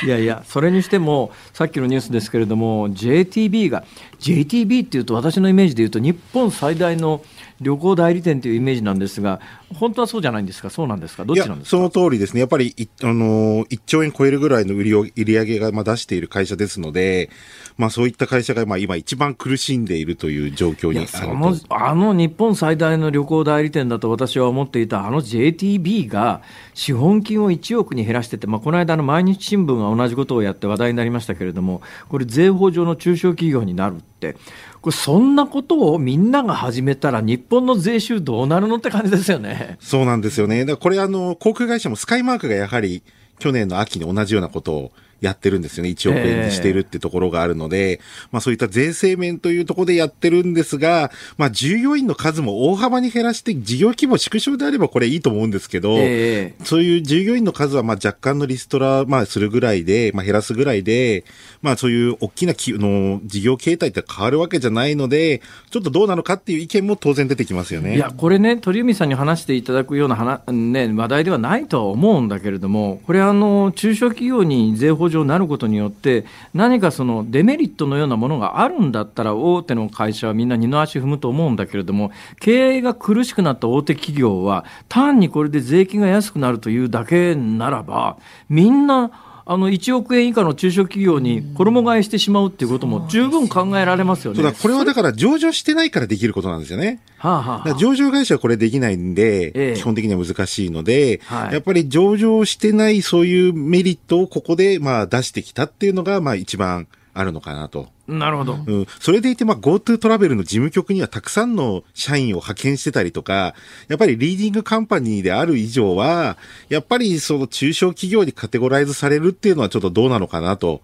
C: いやいや、それにしてもさっきのニュースですけれども、JTB が JTB っていうと私のイメージで言うと日本最大の旅行代理店というイメージなんですが、本当はそうじゃないんですか、そうなんですか、どっちなんです
D: か？その通りですね、やっぱりあの1兆円超えるぐらいの売り売り上げがまあ出している会社ですので、まあ、そういった会社がまあ今、一番苦しんでいるという状況にあ
C: るのあの日本最大の旅行代理店だと私は思っていた、あの JTB が資本金を1億に減らしてて、まあ、この間、の毎日新聞が同じことをやって話題になりましたけれども、これ、税法上の中小企業になるって。これそんなことをみんなが始めたら日本の税収どうなるのって感じですよね。
D: そうなんですよね。だからこれあの航空会社もスカイマークがやはり去年の秋に同じようなことをやってるんですよね。1億円にしてるってところがあるので、えー、まあそういった税制面というところでやってるんですが、まあ従業員の数も大幅に減らして事業規模縮小であればこれいいと思うんですけど、えー、そういう従業員の数はまあ若干のリストラ、まあするぐらいで、まあ減らすぐらいで、まあそういう大きなきの事業形態って変わるわけじゃないので、ちょっとどうなのかっていう意見も当然出てきますよね。
C: いや、これね、鳥海さんに話していただくような話、ね、話題ではないとは思うんだけれども、これあの、中小企業に税法上なることによって何かそのデメリットのようなものがあるんだったら大手の会社はみんな二の足踏むと思うんだけれども経営が苦しくなった大手企業は単にこれで税金が安くなるというだけならばみんなあの1億円以下の中小企業に衣替えしてしまうっていうことも十分考えられますよね。
D: これはだから上場してないからできることなんですよね。はあはあ、上場会社はこれできないんで、ええ、基本的には難しいので、はい、やっぱり上場してないそういうメリットをここでまあ出してきたっていうのがまあ一番あるのかなと。
C: なるほど。
D: うん。それでいて、まあ、GoTo トラベルの事務局にはたくさんの社員を派遣してたりとか、やっぱりリーディングカンパニーである以上は、やっぱりその中小企業にカテゴライズされるっていうのはちょっとどうなのかなと。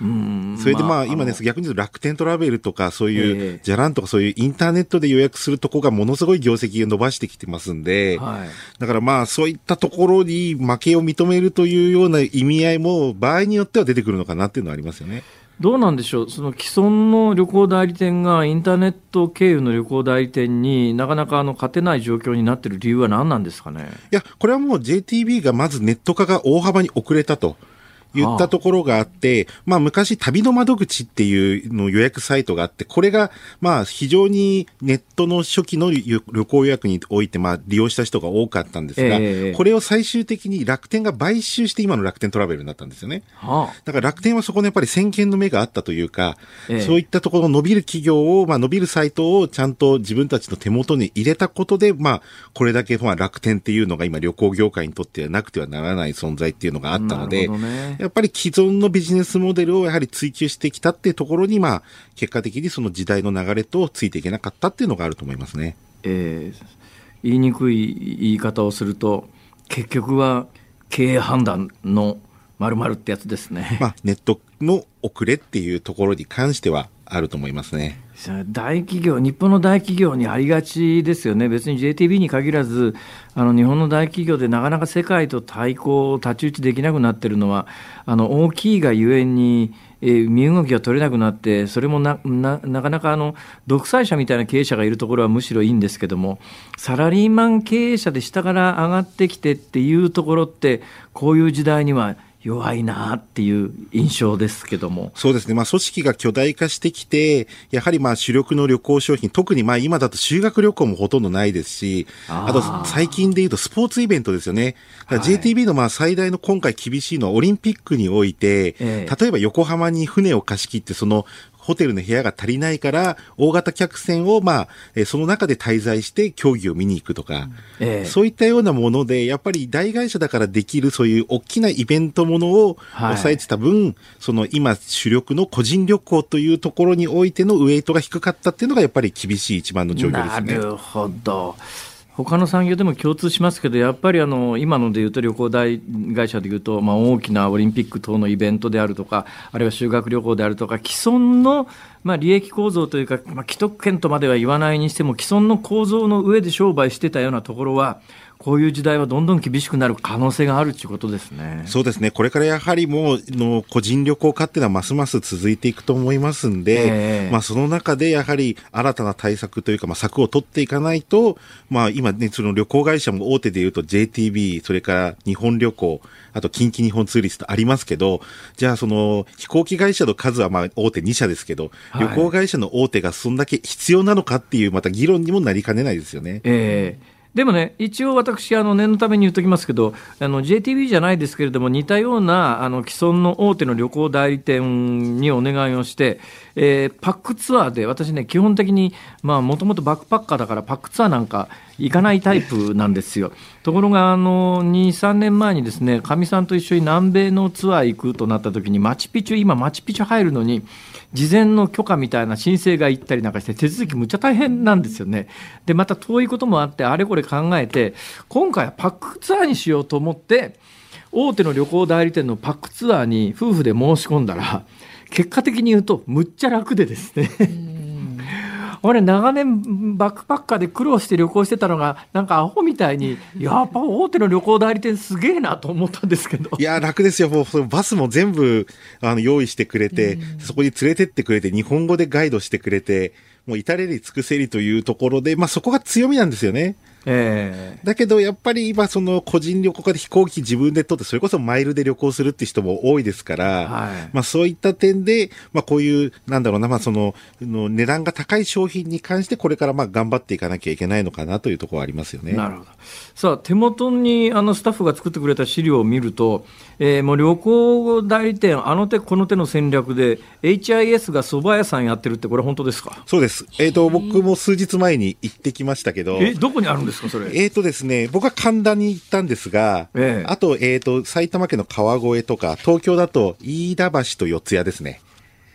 D: うんそれでまあ、今ね、逆に言うと楽天トラベルとか、そういう、じゃらんとかそういうインターネットで予約するとこがものすごい業績を伸ばしてきてますんで、はい、だからまあ、そういったところに負けを認めるというような意味合いも、場合によっては出てくるのかなっていうのはありますよね。
C: どうなんでしょう、その既存の旅行代理店がインターネット経由の旅行代理店になかなかあの勝てない状況になっている理由は何なんですかね？
D: いや、これはもう JTB がまずネット化が大幅に遅れたと。言ったところがあって、まあ昔旅の窓口っていうの予約サイトがあって、これがまあ非常にネットの初期の旅旅行予約においてまあ利用した人が多かったんですが、
C: ええ
D: これを最終的に楽天が買収して今の楽天トラベルになったんですよね。
C: はあ。
D: だから楽天はそこのやっぱり先見の目があったというか、
C: ええ。
D: そういったところの伸びる企業を、まあ伸びるサイトをちゃんと自分たちの手元に入れたことで、まあこれだけまあ楽天っていうのが今旅行業界にとってはなくてはならない存在っていうのがあったので、
C: ね
D: やっぱり既存のビジネスモデルをやはり追求してきたっていうところに、まあ結果的にその時代の流れとついていけなかったっていうのがあると思いますね。
C: えー言いにくい言い方をすると結局は経営判断の〇〇ってやつですね。
D: まあネットの遅れっていうところに関してはあると思いますね。
C: 大企業、日本の大企業にありがちですよね、別に JTB に限らず、あの日本の大企業でなかなか世界と対抗、太刀打ちできなくなってるのは、あの大きいがゆえに、えー身動きが取れなくなって、それもなななかなかあの独裁者みたいな経営者がいるところはむしろいいんですけども、サラリーマン経営者で下から上がってきてっていうところって、こういう時代には弱いなっていう印象ですけども。
D: そうですね。まあ、組織が巨大化してきて、やはりまあ、主力の旅行商品、特にまあ、今だと修学旅行もほとんどないですし、
C: あ
D: と、最近で言うとスポーツイベントですよね。JTB のまあ、最大の今回厳しいのは、オリンピックにおいて、
C: ええ
D: 例えば横浜に船を貸し切って、その、ホテルの部屋が足りないから、大型客船を、まあ、えーその中で滞在して競技を見に行くとか、
C: ええ
D: そういったようなもので、やっぱり大会社だからできるそういう大きなイベントものを
C: はい
D: 抑えてた分、その今主力の個人旅行というところにおいてのウエイトが低かったっていうのがやっぱり厳しい一番の状況ですね。
C: なるほど。他の産業でも共通しますけど、やっぱりあの今ので言うと旅行代会社で言うと、まあ、大きなオリンピック等のイベントであるとか、あるいは修学旅行であるとか、既存の、まあ、利益構造というか、まあ、既得権とまでは言わないにしても、既存の構造の上で商売してたようなところは、こういう時代はどんどん厳しくなる可能性があるということですね。
D: そうですね。これからやはりもう、の個人旅行化っていうのはますます続いていくと思いますんで、
C: ええ
D: まあその中でやはり新たな対策というか、まあ策を取っていかないと、まあ今ね、その旅行会社も大手で言うと JTB、それから日本旅行、あと近畿日本ツーリストありますけど、じゃあその飛行機会社の数はまあ大手2社ですけど、
C: はい
D: 旅行会社の大手がそんだけ必要なのかっていうまた議論にもなりかねないですよね。
C: ええでもね、一応私、あの念のために言っときますけど、JTB じゃないですけれども、似たようなあの既存の大手の旅行代理店にお願いをして、えーパックツアーで、私ね、基本的に、もともとバックパッカーだから、パックツアーなんか行かないタイプなんですよ。ところが、あの2、3年前にですね、かみさんと一緒に南米のツアー行くとなった時に、マチュピチュ、今、マチュピチュ入るのに、事前の許可みたいな申請が行ったりなんかして手続きむっちゃ大変なんですよね。で、また遠いこともあって、あれこれ考えて、今回はパックツアーにしようと思って、大手の旅行代理店のパックツアーに夫婦で申し込んだら、結果的に言うと、むっちゃ楽でですね。俺長年バックパッカーで苦労して旅行してたのがなんかアホみたいにやっぱ大手の旅行代理店すげえなと思ったんですけど
D: いや、楽ですよ。もう、バスも全部、あの、用意してくれて、そこに連れてってくれて、日本語でガイドしてくれて、もう至れり尽くせりというところで、まあそこが強みなんですよね。
C: え
D: だけど、やっぱり今、その個人旅行家で飛行機自分で取って、それこそマイルで旅行するって人も多いですから、
C: はい
D: まあそういった点で、まあこういう、なんだろうな、まあその、の値段が高い商品に関して、これからまあ頑張っていかなきゃいけないのかなというところはありますよね。
C: なるほど。さあ、手元にあのスタッフが作ってくれた資料を見ると、えーもう旅行代理店、あの手この手の戦略で、HIS が蕎麦屋さんやってるって、これ本当ですか？
D: そうです。えっ、と、僕も数日前に行ってきましたけど、
C: え、どこにあるんですか、それ？
D: えーとですね、僕は神田に行ったんですが、
C: ええ
D: あと、えーと、埼玉県の川越とか、東京だと飯田橋と四谷ですね。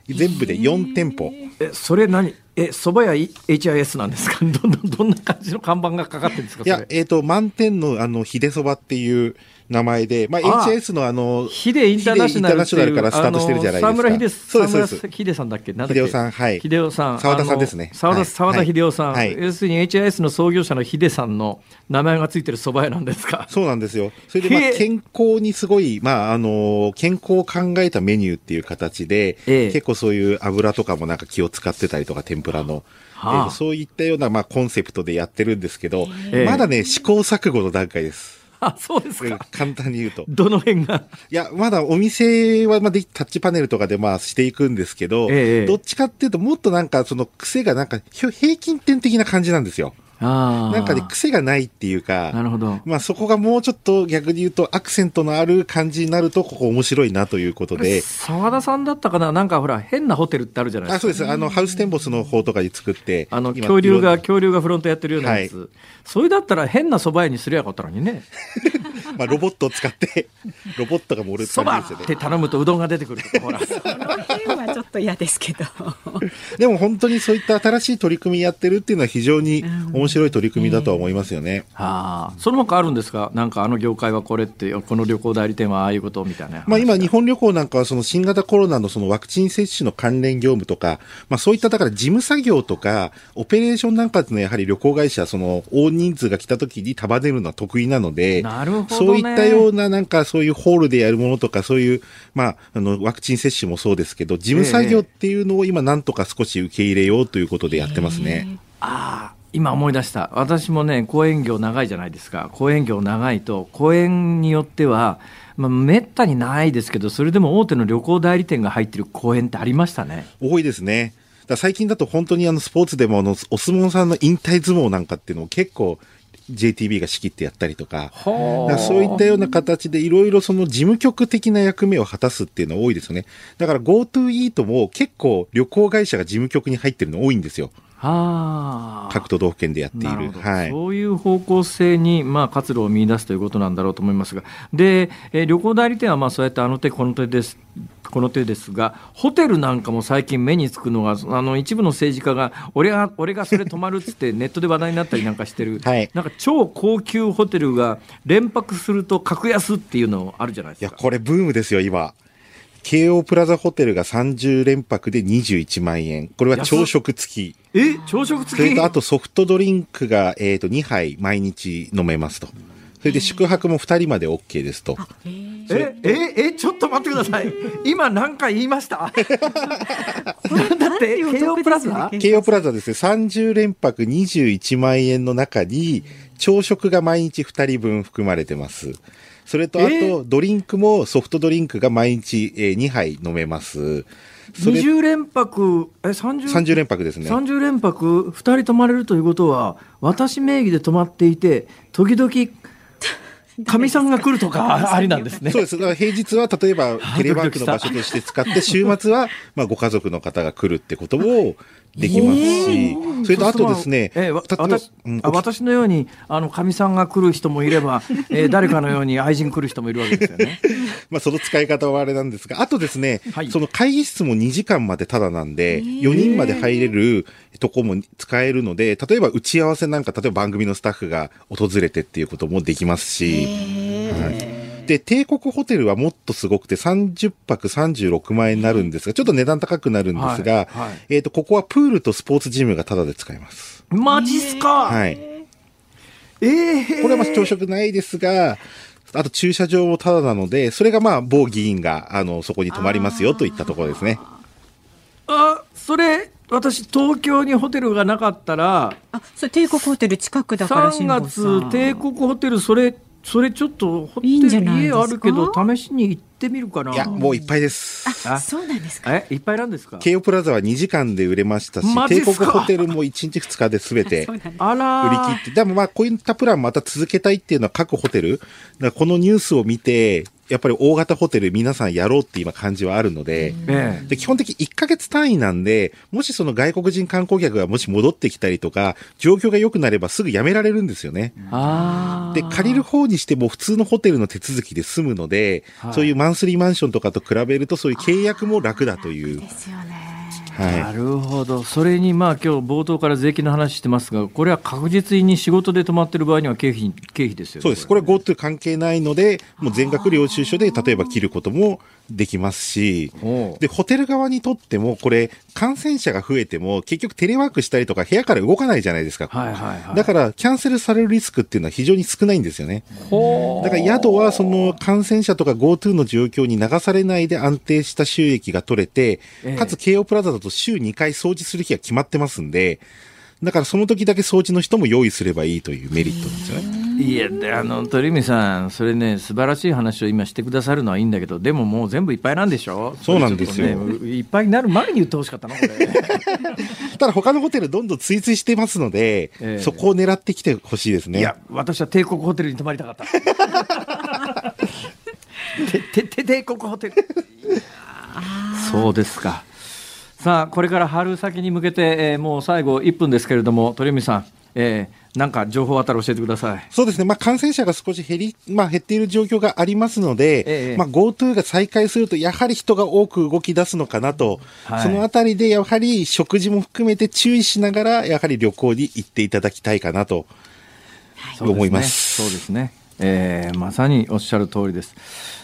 D: 全部で4店舗。
C: え、それ何？え、蕎麦屋 HIS なんですか？どんどん、どんな感じの看板がかかってるんですか
D: いやえーと、満点のあの、秀そばっていう名前で、まあ、
C: あ
D: HS のあの、
C: ヒデインターナショナル
D: インターナショナルからスタートしてるじゃないですか。
C: 沢村秀
D: そうです、そうです
C: 秀さんだっけ？なんだっけ？
D: 秀夫さんはい
C: 秀夫さん。
D: 沢田さんですね
C: 沢田、
D: はい
C: 沢田秀夫さん。
D: はい
C: 要するに HIS の創業者の秀さんの名前がついてる蕎麦屋なんですか？
D: そうなんですよ。それで、まあ健康にすごい、まあ、あの、健康を考えたメニューっていう形で、
C: ええ
D: 結構そういう油とかもなんか気を使ってたりとか、天ぷらの。
C: はあ
D: えーそういったような、まあ、コンセプトでやってるんですけど、
C: ええ
D: まだね、試行錯誤の段階です。
C: あ、そうですか。
D: 簡単に言うと。
C: どの辺が？
D: いや、まだお店は、まあ、でタッチパネルとかでまあしていくんですけど、
C: ええ
D: どっちかっていうと、もっとなんかその癖がなんか平均点的な感じなんですよ。
C: ああ。
D: なんかね、癖がないっていうか、
C: なるほど。
D: まあそこがもうちょっと逆に言うとアクセントのある感じになると、ここ面白いなということで、
C: 澤田さんだったかな？なんかほら、変なホテルってあるじゃないですか。
D: あそうです。あの、ハウステンボスの方とかに作って、
C: あの、
D: 今
C: 恐竜が、恐竜がフロントやってるようなやつ。
D: は
C: それだったら変な蕎麦屋にすりゃよかったのにね。<laughs>
D: まあ、ロボットを使って、<laughs> ロボットが盛るって
C: 蕎
D: 感じですよね。
C: 麦って頼むとうどんが出てくるとか、ほら。
B: この辺はちょっと嫌ですけど。<laughs>
D: でも本当にそういった新しい取り組みやってるっていうのは非常に面白い取り組みだとは思いますよね。
C: ああ。その他あるんですか？なんかあの業界はこれって、この旅行代理店はああいうことみたいな。
D: まあ今、日本旅行なんかはその新型コロナのそのワクチン接種の関連業務とか、まあそういっただから事務作業とか、オペレーションなんかっていうのはやはり旅行会社、その大人数が来た時に束ねるのは得意なので、
C: なるほどね
D: そういったようななんかそういうホールでやるものとか、そういう、まあ、あの、ワクチン接種もそうですけど、事務作業っていうのを今なんとか少し受け入れようということでやってますね。
C: ああ、今思い出した。私もね、講演業長いじゃないですか。講演業長いと、講演によっては、まあ、めったにないですけど、それでも大手の旅行代理店が入ってる講演ってありましたね。
D: 多いですね。最近だと本当にあのスポーツでもあのお相撲さんの引退相撲なんかっていうのを結構 JTB が仕切ってやったりとか、だからそういったような形でいろいろその事務局的な役目を果たすっていうのは多いですよね。だから GoTo イートも結構旅行会社が事務局に入ってるの多いんですよ。
C: はあ。
D: 各都道府県でやっている。はい。
C: そういう方向性に、まあ、活路を見出すということなんだろうと思いますが、で、えー旅行代理店はまあそうやってあの手この手です。この手ですが、ホテルなんかも最近目につくのが、あの一部の政治家が、俺が、俺がそれ泊まるっつって <laughs> ネットで話題になったりなんかしてる、
D: はい
C: なんか超高級ホテルが連泊すると格安っていうのあるじゃない
D: いや、
C: ですか。
D: これブームですよ、今。京王プラザホテルが30連泊で21万円。これは朝食付き。
C: え朝食
D: そ
C: 付き？
D: れとあとソフトドリンクが、えっ、と、2杯毎日飲めますと。それで宿泊も2人まで OK ですと。
C: え、え、え、ちょっと待ってください。<laughs> 今何回言いました？<laughs> だって、京王プラザ？
D: 京王プラザですね、30連泊21万円の中に、朝食が毎日2人分含まれてます。それとあ
C: え
D: と、ドリンクもソフトドリンクが毎日、えー2杯飲めます。それ
C: 20連泊、え、30?
D: 30連泊ですね。
C: 30連泊、2人泊まれるということは、私名義で泊まっていて、時々、かみさんが来るとか <laughs> ありなんですね。
D: そうです。だから平日は例えば <laughs> テレワークの場所として使って、週末はまあご家族の方が来るってこともできますし、それとあとですね、
C: えー私のように、あの、かみさんが来る人もいれば、<laughs> えー誰かのように愛人来る人もいるわけですよね。<laughs>
D: まあその使い方はあれなんですが、あとですね、
C: はい。
D: その会議室も2時間までただなんで、4人まで入れるとこも使えるので、例えば打ち合わせなんか、例えば番組のスタッフが訪れてっていうこともできますし、はいで、帝国ホテルはもっとすごくて30泊36万円になるんですが、ちょっと値段高くなるんですが、
C: はいはい
D: えっ、と、ここはプールとスポーツジムがタダで使えます。
C: マジっすか、
D: はい。
C: えー
D: これはまあ朝食ないですが、あと駐車場もタダなので、それがまあ某議員が、あの、そこに泊まりますよといったところですね。
C: あ、それ、私、東京にホテルがなかったら、
B: あ、それ帝国ホテル近くだから
C: 3
B: 辛坊さん
C: 月、帝国ホテル、それ、それちょっとホテ
B: いいんじゃ
C: ル家あるけど、試しに行ってみるかな。
D: いや、もういっぱいです。
B: あ、
C: あ
B: そうなんですか？
C: え、いっぱいなんですか？
D: 京王プラザは2時間で売れましたし帝国ホテルも1日2日で全て <laughs> 売り
C: ー
D: 切って、でもまあこういったプランまた続けたいっていうのは各ホテル、このニュースを見て、やっぱり大型ホテル皆さんやろうって今感じはあるので、
C: ええ
D: で基本的1ヶ月単位なんで、もしその外国人観光客がもし戻ってきたりとか、状況が良くなればすぐ辞められるんですよね。で、借りる方にしても普通のホテルの手続きで済むので、
C: はい
D: そういうマンスリーマンションとかと比べるとそういう契約も楽だという。
B: ですよね。
C: な
D: は
C: るほど、それにまあ今日冒頭から税金の話してますが、これは確実に仕事で泊まってる場合には経費経費ですよね。
D: い。そうです。これは GoTo 関係ないので、もう全額領収書で例えば切ることもできますし、で、ホテル側にとっても、これ、感染者が増えても、結局テレワークしたりとか部屋から動かないじゃないですか。
C: はいはいはい。
D: だから、キャンセルされるリスクっていうのは非常に少ないんですよね。
C: ほ
D: だから宿はその感染者とか GoTo の状況に流されないで安定した収益が取れて
C: ええ、
D: かつ京王プラザだと週2回掃除する日が決まってますんで、だからその時だけ掃除の人も用意すればいいというメリットなんですよね。
C: いやであの鳥海さんそれね素晴らしい話を今してくださるのはいいんだけどでももう全部いっぱいなんでしょ
D: そうなんですよ。
C: ねいっぱいになる前に言ってほしかったなこれ
D: ただ他のホテルどんどん追随してますので、
C: ええ。
D: そこを狙ってきてほしいですね。
C: いや私は帝国ホテルに泊まりたかった。<laughs> ててて帝国ホテル。<laughs> そうですかさあこれから春先に向けて、えーもう最後1分ですけれども鳥海さん、えーなんか情報あったら教えてください
D: そうですね。まあ、感染者が少し減り、まあ、減っている状況がありますので、
C: ええ
D: まあ、GoTo が再開すると、やはり人が多く動き出すのかなと、
C: はい
D: そのあたりで、やはり食事も含めて注意しながら、やはり旅行に行っていただきたいかなと思います。
C: そうですね。えーまさにおっしゃる通りです。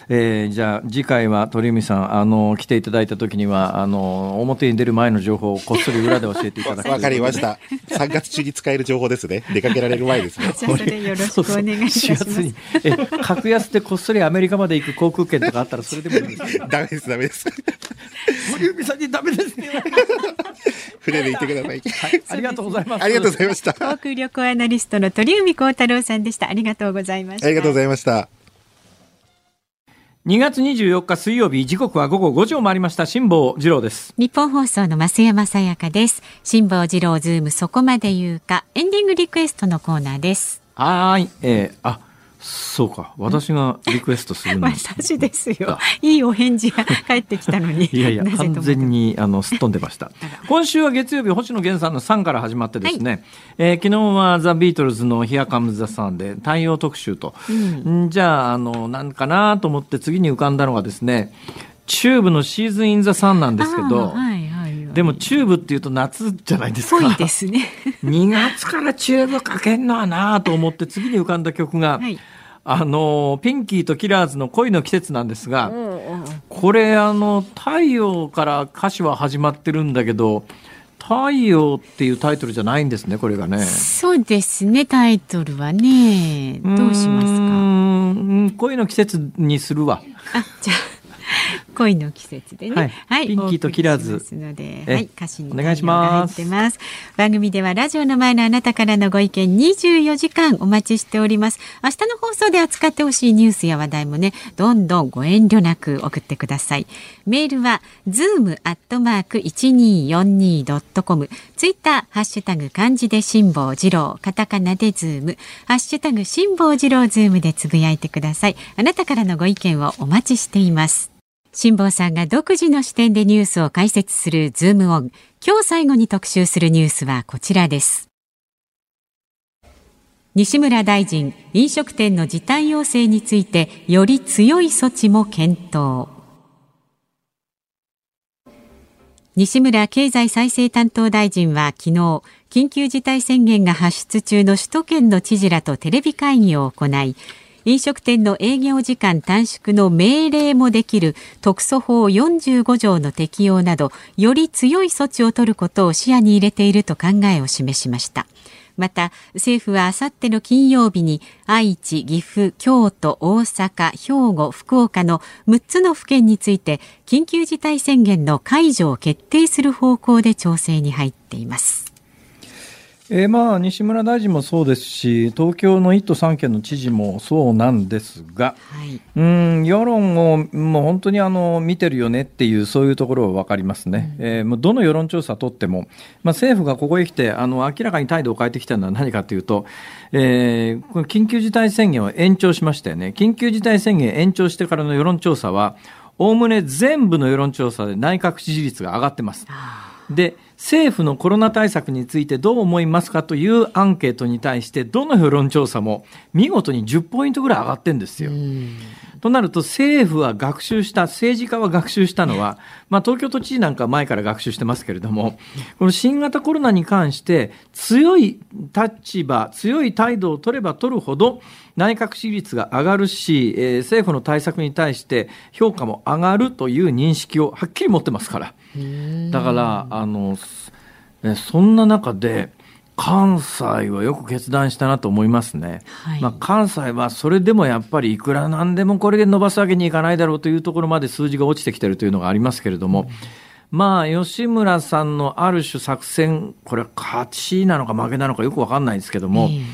C: えーじゃあ次回は鳥海さんあの来ていただいた時にはあの表に出る前の情報をこっそり裏で教えていただく <laughs>
D: わかりました。3月中に使える情報ですね。出かけられる前ですね。
B: じゃあそれよろしくお願いし
C: 4
B: ます
C: 月にえ格安でこっそりアメリカまで行く航空券とかあったらそれでもいいです。<laughs>
D: ダメです、ダメです。
C: 鳥海さんにダメですって言われて
D: 船で行ってください。
C: はい、ありがとうございます。
D: ありがとうございました。
B: 航空旅行アナリストの鳥海高太郎さんでしたありがとうございました
D: ありがとうございました。
C: 2月24日水曜日時刻は午後5時を回りました。辛坊治郎です。
B: ニッポン放送の増山さやかです。辛坊治郎ズームそこまで言うか。エンディングリクエストのコーナーです。
C: はーい、えー、あそうか。私がリクエストするん。です。
B: 私ですよ。いいお返事が返ってきたのに。<laughs>
C: いやいや、完全にあのすっ飛んでました。<laughs> 今週は月曜日、星野源さんの SUN から始まってですね、えー昨日はザ・ビートルズの Here Comes the Sun で太陽特集と、ん。じゃあ、あの、なんかなと思って次に浮かんだのがですね、チューブの Season in the Sun なんですけど、でもチューブっていうと夏じゃないですか。
B: ですね。<laughs>
C: 2月からチューブかけんのはなと思って次に浮かんだ曲が、
B: はい
C: あのピンキーとキラーズの恋の季節なんですが、これあの太陽から歌詞は始まってるんだけど太陽っていうタイトルじゃないんですねこれがね。
B: そうですねタイトルはねどうしますか？
C: うーん恋の季節にするわ。
B: あじゃあ恋の季節でね、
C: はいピンキーとキラーズ
B: お送りしますので、
C: え
B: はい、歌詞に
C: お願いします。
B: 番組ではラジオの前のあなたからのご意見24時間お待ちしております。明日の放送で扱ってほしいニュースや話題もね、どんどんご遠慮なく送ってください。メールは zoom アットマーク 1242.com、ツイッターハッシュタグ漢字で辛坊治郎、カタカナでズーム、ハッシュタグ辛坊治郎ズームでつぶやいてください。あなたからのご意見をお待ちしています。辛坊さんが独自の視点でニュースを解説する Zoom On。今日最後に特集するニュースはこちらです。西村大臣、飲食店の時短要請についてより強い措置も検討。西村経済再生担当大臣は昨日、緊急事態宣言が発出中の首都圏の知事らとテレビ会議を行い、飲食店の営業時間短縮の命令もできる特措法45条の適用などより強い措置を取ることを視野に入れていると考えを示しました。また政府はあさっての金曜日に愛知、岐阜、京都、大阪、兵庫、福岡の6つの府県について緊急事態宣言の解除を決定する方向で調整に入っています。
C: えーまあ西村大臣もそうですし東京の1都3県の知事もそうなんですが、
B: はい。
C: うん世論をもう本当にあの見てるよねっていうそういうところは分かりますね、えーもうどの世論調査とっても、まあ、政府がここへ来てあの明らかに態度を変えてきたのは何かというと、えーこの緊急事態宣言を延長しましたよね。緊急事態宣言延長してからの世論調査はおおむね全部の世論調査で内閣支持率が上がってます。で政府のコロナ対策についてどう思いますかというアンケートに対してどの世論調査も見事に10ポイントぐらい上がってるんですよ。となると政府は学習した政治家は学習したのは、まあ、東京都知事なんかは前から学習してますけれどもこの新型コロナに関して強い立場強い態度を取れば取るほど内閣支持率が上がるし、えー政府の対策に対して評価も上がるという認識をはっきり持ってますから。だからあのえそんな中で関西はよく決断したなと思いますね、
B: はい。
C: まあ、関西はそれでもやっぱりいくらなんでもこれで伸ばすわけにいかないだろうというところまで数字が落ちてきてるというのがありますけれども、まあ吉村さんのある種作戦これは勝ちなのか負けなのかよく分かんないですけども、えー、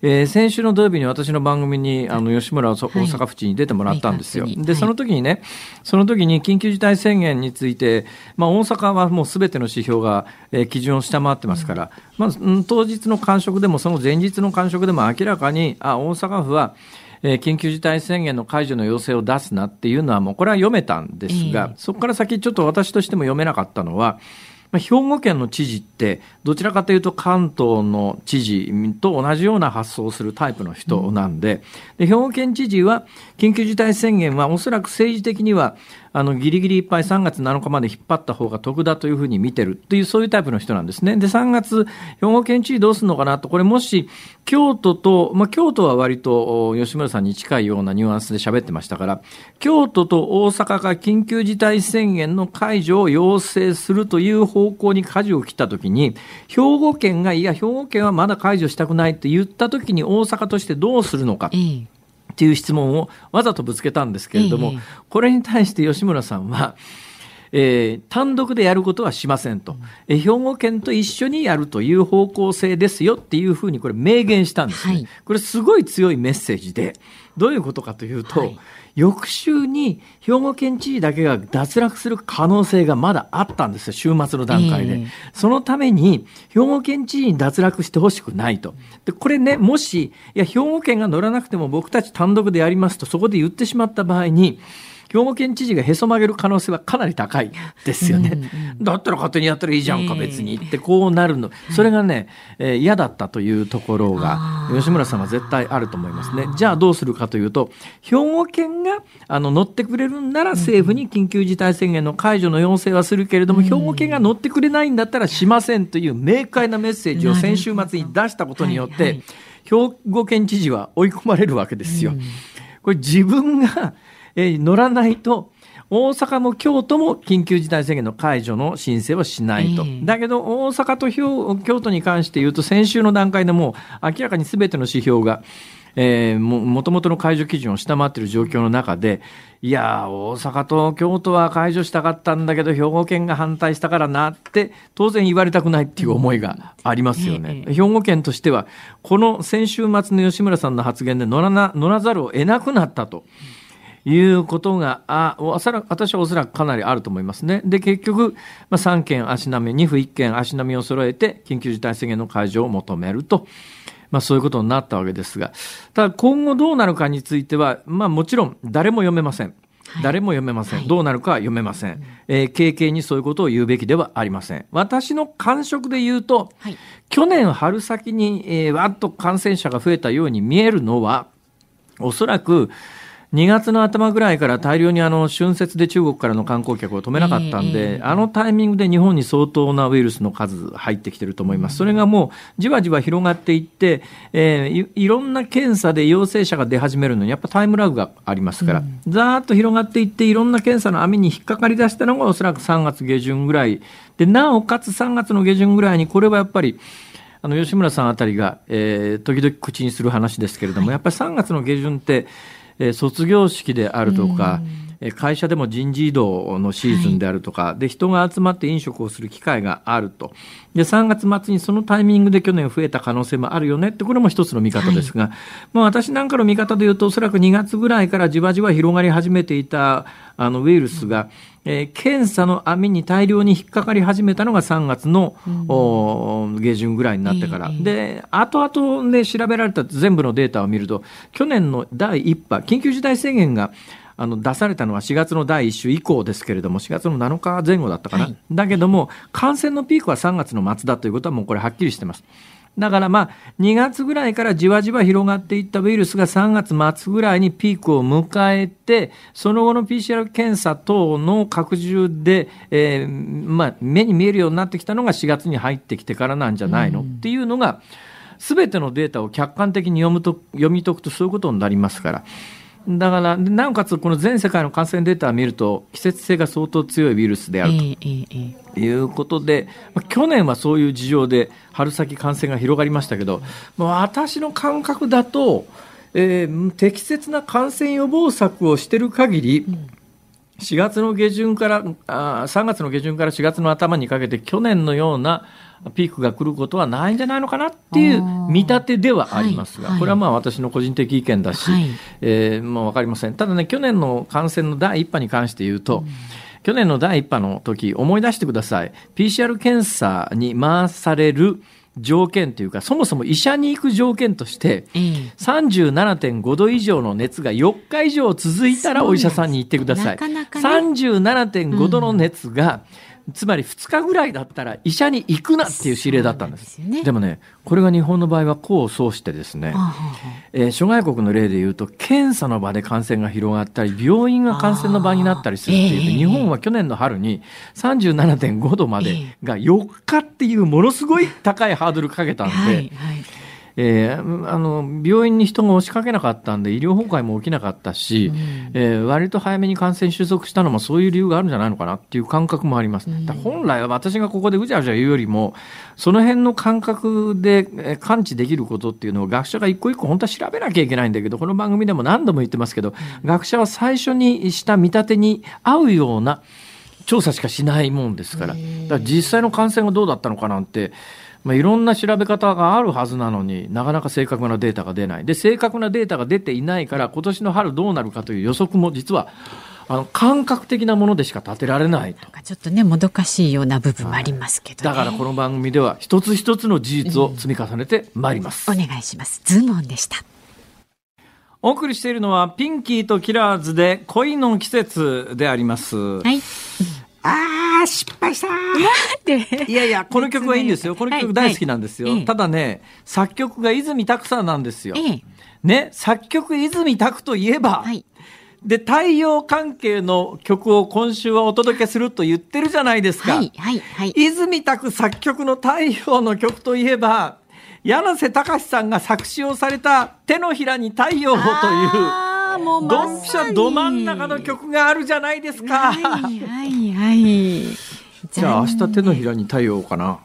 C: 先週の土曜日に私の番組にあの吉村大阪府知に出てもらったんですよ。はい、で、その時にね、その時に緊急事態宣言について、まあ、大阪はもうすべての指標が、えー、基準を下回ってますから、まあ、当日の感触でもその前日の感触でも明らかに、あ、大阪府は、えー、緊急事態宣言の解除の要請を出すなっていうのはもうこれは読めたんですが、そこから先ちょっと私としても読めなかったのは、まあ、兵庫県の知事ってどちらかというと関東の知事と同じような発想をするタイプの人なんでで兵庫県知事は緊急事態宣言はおそらく政治的にはあの、ギリギリいっぱい3月7日まで引っ張った方が得だというふうに見てるっていう、そういうタイプの人なんですね。で、3月、兵庫県知事どうするのかなと、これもし、京都と、まあ、京都は割と吉村さんに近いようなニュアンスで喋ってましたから、京都と大阪が緊急事態宣言の解除を要請するという方向に舵を切ったときに、兵庫県が、いや、兵庫県はまだ解除したくないって言ったときに大阪としてどうするのか。うんっていう質問をわざとぶつけたんですけれども、これに対して吉村さんは、えー、単独でやることはしませんと、え兵庫県と一緒にやるという方向性ですよっていうふうにこれ明言したんですね、はい、これすごい強いメッセージでどういうことかというと、はい、翌週に兵庫県知事だけが脱落する可能性がまだあったんですよ、週末の段階で。えー、そのために、兵庫県知事に脱落してほしくないと。で、これね、もし、いや、兵庫県が乗らなくても僕たち単独でやりますと、そこで言ってしまった場合に、兵庫県知事がへそ曲げる可能性はかなり高いですよね。うんうん、だったら勝手にやったらいいじゃんか、別にってこうなるの。それがね、えー、嫌だったというところが、吉村さんは絶対あると思いますね。じゃあどうするかというと、兵庫県があの乗ってくれるんなら政府に緊急事態宣言の解除の要請はするけれども、兵庫県が乗ってくれないんだったらしませんという明快なメッセージを先週末に出したことによって、兵庫県知事は追い込まれるわけですよ。これ自分がえー、乗らないと、大阪も京都も緊急事態宣言の解除の申請はしないと。えー、だけど、大阪と京都に関して言うと、先週の段階でもう明らかにすべての指標が、えー、もともとの解除基準を下回っている状況の中で、いや大阪と京都は解除したかったんだけど、兵庫県が反対したからなって、当然言われたくないっていう思いがありますよね。うん、兵庫県としては、この先週末の吉村さんの発言で乗らな乗らざるを得なくなったと。いうことが、あ、私はおそらくかなりあると思いますね。で、結局、まあ、3件足並み、2府1件足並みを揃えて、緊急事態宣言の解除を求めると。まあそういうことになったわけですが、ただ今後どうなるかについては、まあもちろん誰も読めません。誰も読めません、はい、どうなるかは読めません、えー、経験にそういうことを言うべきではありません。私の感触で言うと、はい、去年春先に、えー、わっと感染者が増えたように見えるのはおそらく2月の頭ぐらいから大量にあの春節で中国からの観光客を止めなかったんで、あのタイミングで日本に相当なウイルスの数入ってきてると思います。それがもうじわじわ広がっていって、えー、いろんな検査で陽性者が出始めるのにやっぱタイムラグがありますから、ざーっと広がっていっていろんな検査の網に引っかかり出したのがおそらく3月下旬ぐらい。で、なおかつ3月の下旬ぐらいにこれはやっぱりあの吉村さんあたりが、えー、時々口にする話ですけれども、やっぱり3月の下旬って、えー、卒業式であるとか、会社でも人事異動のシーズンであるとか、はい、で人が集まって飲食をする機会があると。で3月末にそのタイミングで去年増えた可能性もあるよねってこれも一つの見方ですが、はい、まあ、私なんかの見方で言うとおそらく2月ぐらいからじわじわ広がり始めていたあのウイルスが、えー、検査の網に大量に引っかかり始めたのが3月の、うん、下旬ぐらいになってから、で後々ね調べられた全部のデータを見ると去年の第1波緊急事態宣言があの出されたのは4月の第1週以降ですけれども4月の7日前後だったかな、はい、だけども感染のピークは3月の末だということはもうこれはっきりしてます。だからまあ2月ぐらいからじわじわ広がっていったウイルスが3月末ぐらいにピークを迎えてその後の PCR 検査等の拡充で、えーまあ、目に見えるようになってきたのが4月に入ってきてからなんじゃないの、っていうのが全てのデータを客観的に読むと読み解くとそういうことになりますから。だから、なおかつこの全世界の感染データを見ると、季節性が相当強いウイルスであるということで、まあ、去年はそういう事情で春先感染が広がりましたけど、まあ、私の感覚だと、えー、適切な感染予防策をしている限り、4月の下旬からあ3月の下旬から4月の頭にかけて去年のようなピークが来ることはないんじゃないのかなっていう見立てではありますが、
B: はい。はい
C: これはまあ私の個人的意見だし、
B: はい。
C: えーまあ、分かりません。ただね去年の感染の第1波に関して言うと、去年の第1波の時思い出してください。PCR 検査に回される条件というかそもそも医者に行く条件として
B: ええ。
C: 37.5度以上の熱が4日以上続いたらお医者さんに行ってください。
B: なかなかね。
C: 37.5度の熱が、つまり2日ぐらいだったら医者に行くなっていう指令だったんです。
B: ですよね。
C: でもね、これが日本の場合は功を奏してですね、えー諸外国の例で言うと検査の場で感染が広がったり病院が感染の場になったりするっていう
B: ええ。
C: 日本は去年の春に37.5度までが4日っていうものすごい高いハードルかけたんで、
B: はいはい
C: えーあの病院に人が押しかけなかったんで医療崩壊も起きなかったし、えー割と早めに感染収束したのもそういう理由があるんじゃないのかなっていう感覚もあります。だから本来は私がここでうじゃうじゃ言うよりもその辺の感覚でえー感知できることっていうのを学者が一個一個本当は調べなきゃいけないんだけどこの番組でも何度も言ってますけど、学者は最初にした見立てに合うような調査しかしないもんですから、だから実際の感染がどうだったのかなんて、まあ、いろんな調べ方があるはずなのになかなか正確なデータが出ない。で正確なデータが出ていないから今年の春どうなるかという予測も実はあの感覚的なものでしか立てられないと。
B: ちょっとねもどかしいような部分もありますけど、ね。
C: だからこの番組では一つ一つの事実を積み重ねてまいります、
B: お願いします。ズームオンでした。
C: お送りしているのはピンキーとキラーズで恋の季節であります、
B: はい
C: あー失敗した
B: で？
C: いやいや、この曲はいいんですよ。この曲大好きなんですよ。
B: はいはい
C: ただね、作曲が泉拓さんなんですよ。
B: ええ
C: ね、作曲泉拓といえば、
B: はい
C: で、太陽関係の曲を今週はお届けすると言ってるじゃないですか。
B: はいはいはい
C: 泉拓作曲の太陽の曲といえば、柳瀬隆さんが作詞をされた手のひらに太陽をという、
B: もう
C: ドンピシャど真ん中の曲があるじゃないですか。
B: はいはいはい
C: じゃあ明日手のひらに太陽かな。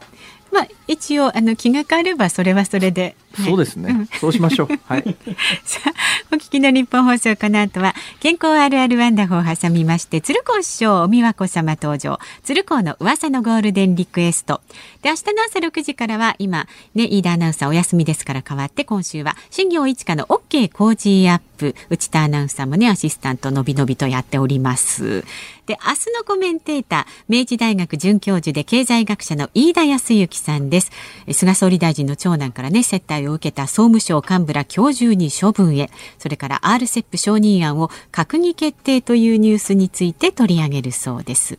B: まあ一応あの気が変わればそれはそれで、はい
C: そうですね。そうしましょう。はい。<laughs>
B: さあ、お聞きの日本放送、この後は、健康あるあるワンダホーを挟みまして、鶴光師匠、お美和子様登場、鶴光の噂のゴールデンリクエスト。で、明日の朝6時からは、今、ね、飯田アナウンサーお休みですから変わって、今週は、新業一課の OK 工事アップ、内田アナウンサーもね、アシスタントのびのびとやっております。で、明日のコメンテーター、明治大学准教授で経済学者の飯田康之さんです。菅総理大臣の長男からね、接待を受けた総務省幹部ら今日中に処分へ、それから RCEP 承認案を閣議決定というニュースについて取り上げるそうです。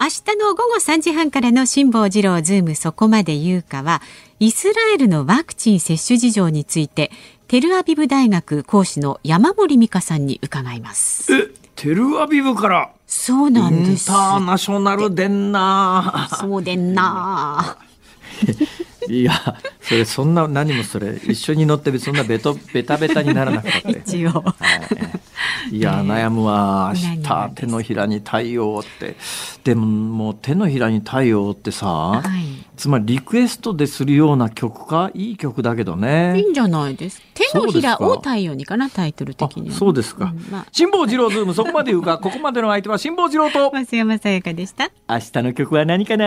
B: 明日の午後3時半からの辛坊治郎ズームそこまで言うかは、イスラエルのワクチン接種事情について、テルアビブ大学講師の山森美香さんに伺います。
C: え、テルアビブから
B: そう
C: イン
B: なんです。
C: ターナショナルでんな。
B: そうでんな。
C: いや、それそんな何もそれ一緒に乗ってそんなベトベタベタにならなくたって。
B: 一応。
C: いや悩むわ明日手のひらに太陽ってでももう手のひらに太陽ってさ、
B: はい。
C: つまりリクエストでするような曲かいい曲だけど
B: い
C: ね。
B: いんじゃないです。手のひらを太陽にかな、タイトル
C: あ
B: 的に。は。
C: そうですか、
B: うんまあ。
C: 辛坊治郎ズームそこまで言うか。ここまでの相手は辛坊治郎と。<laughs>
B: 松山さやかでした。
C: 明日の曲は何かな？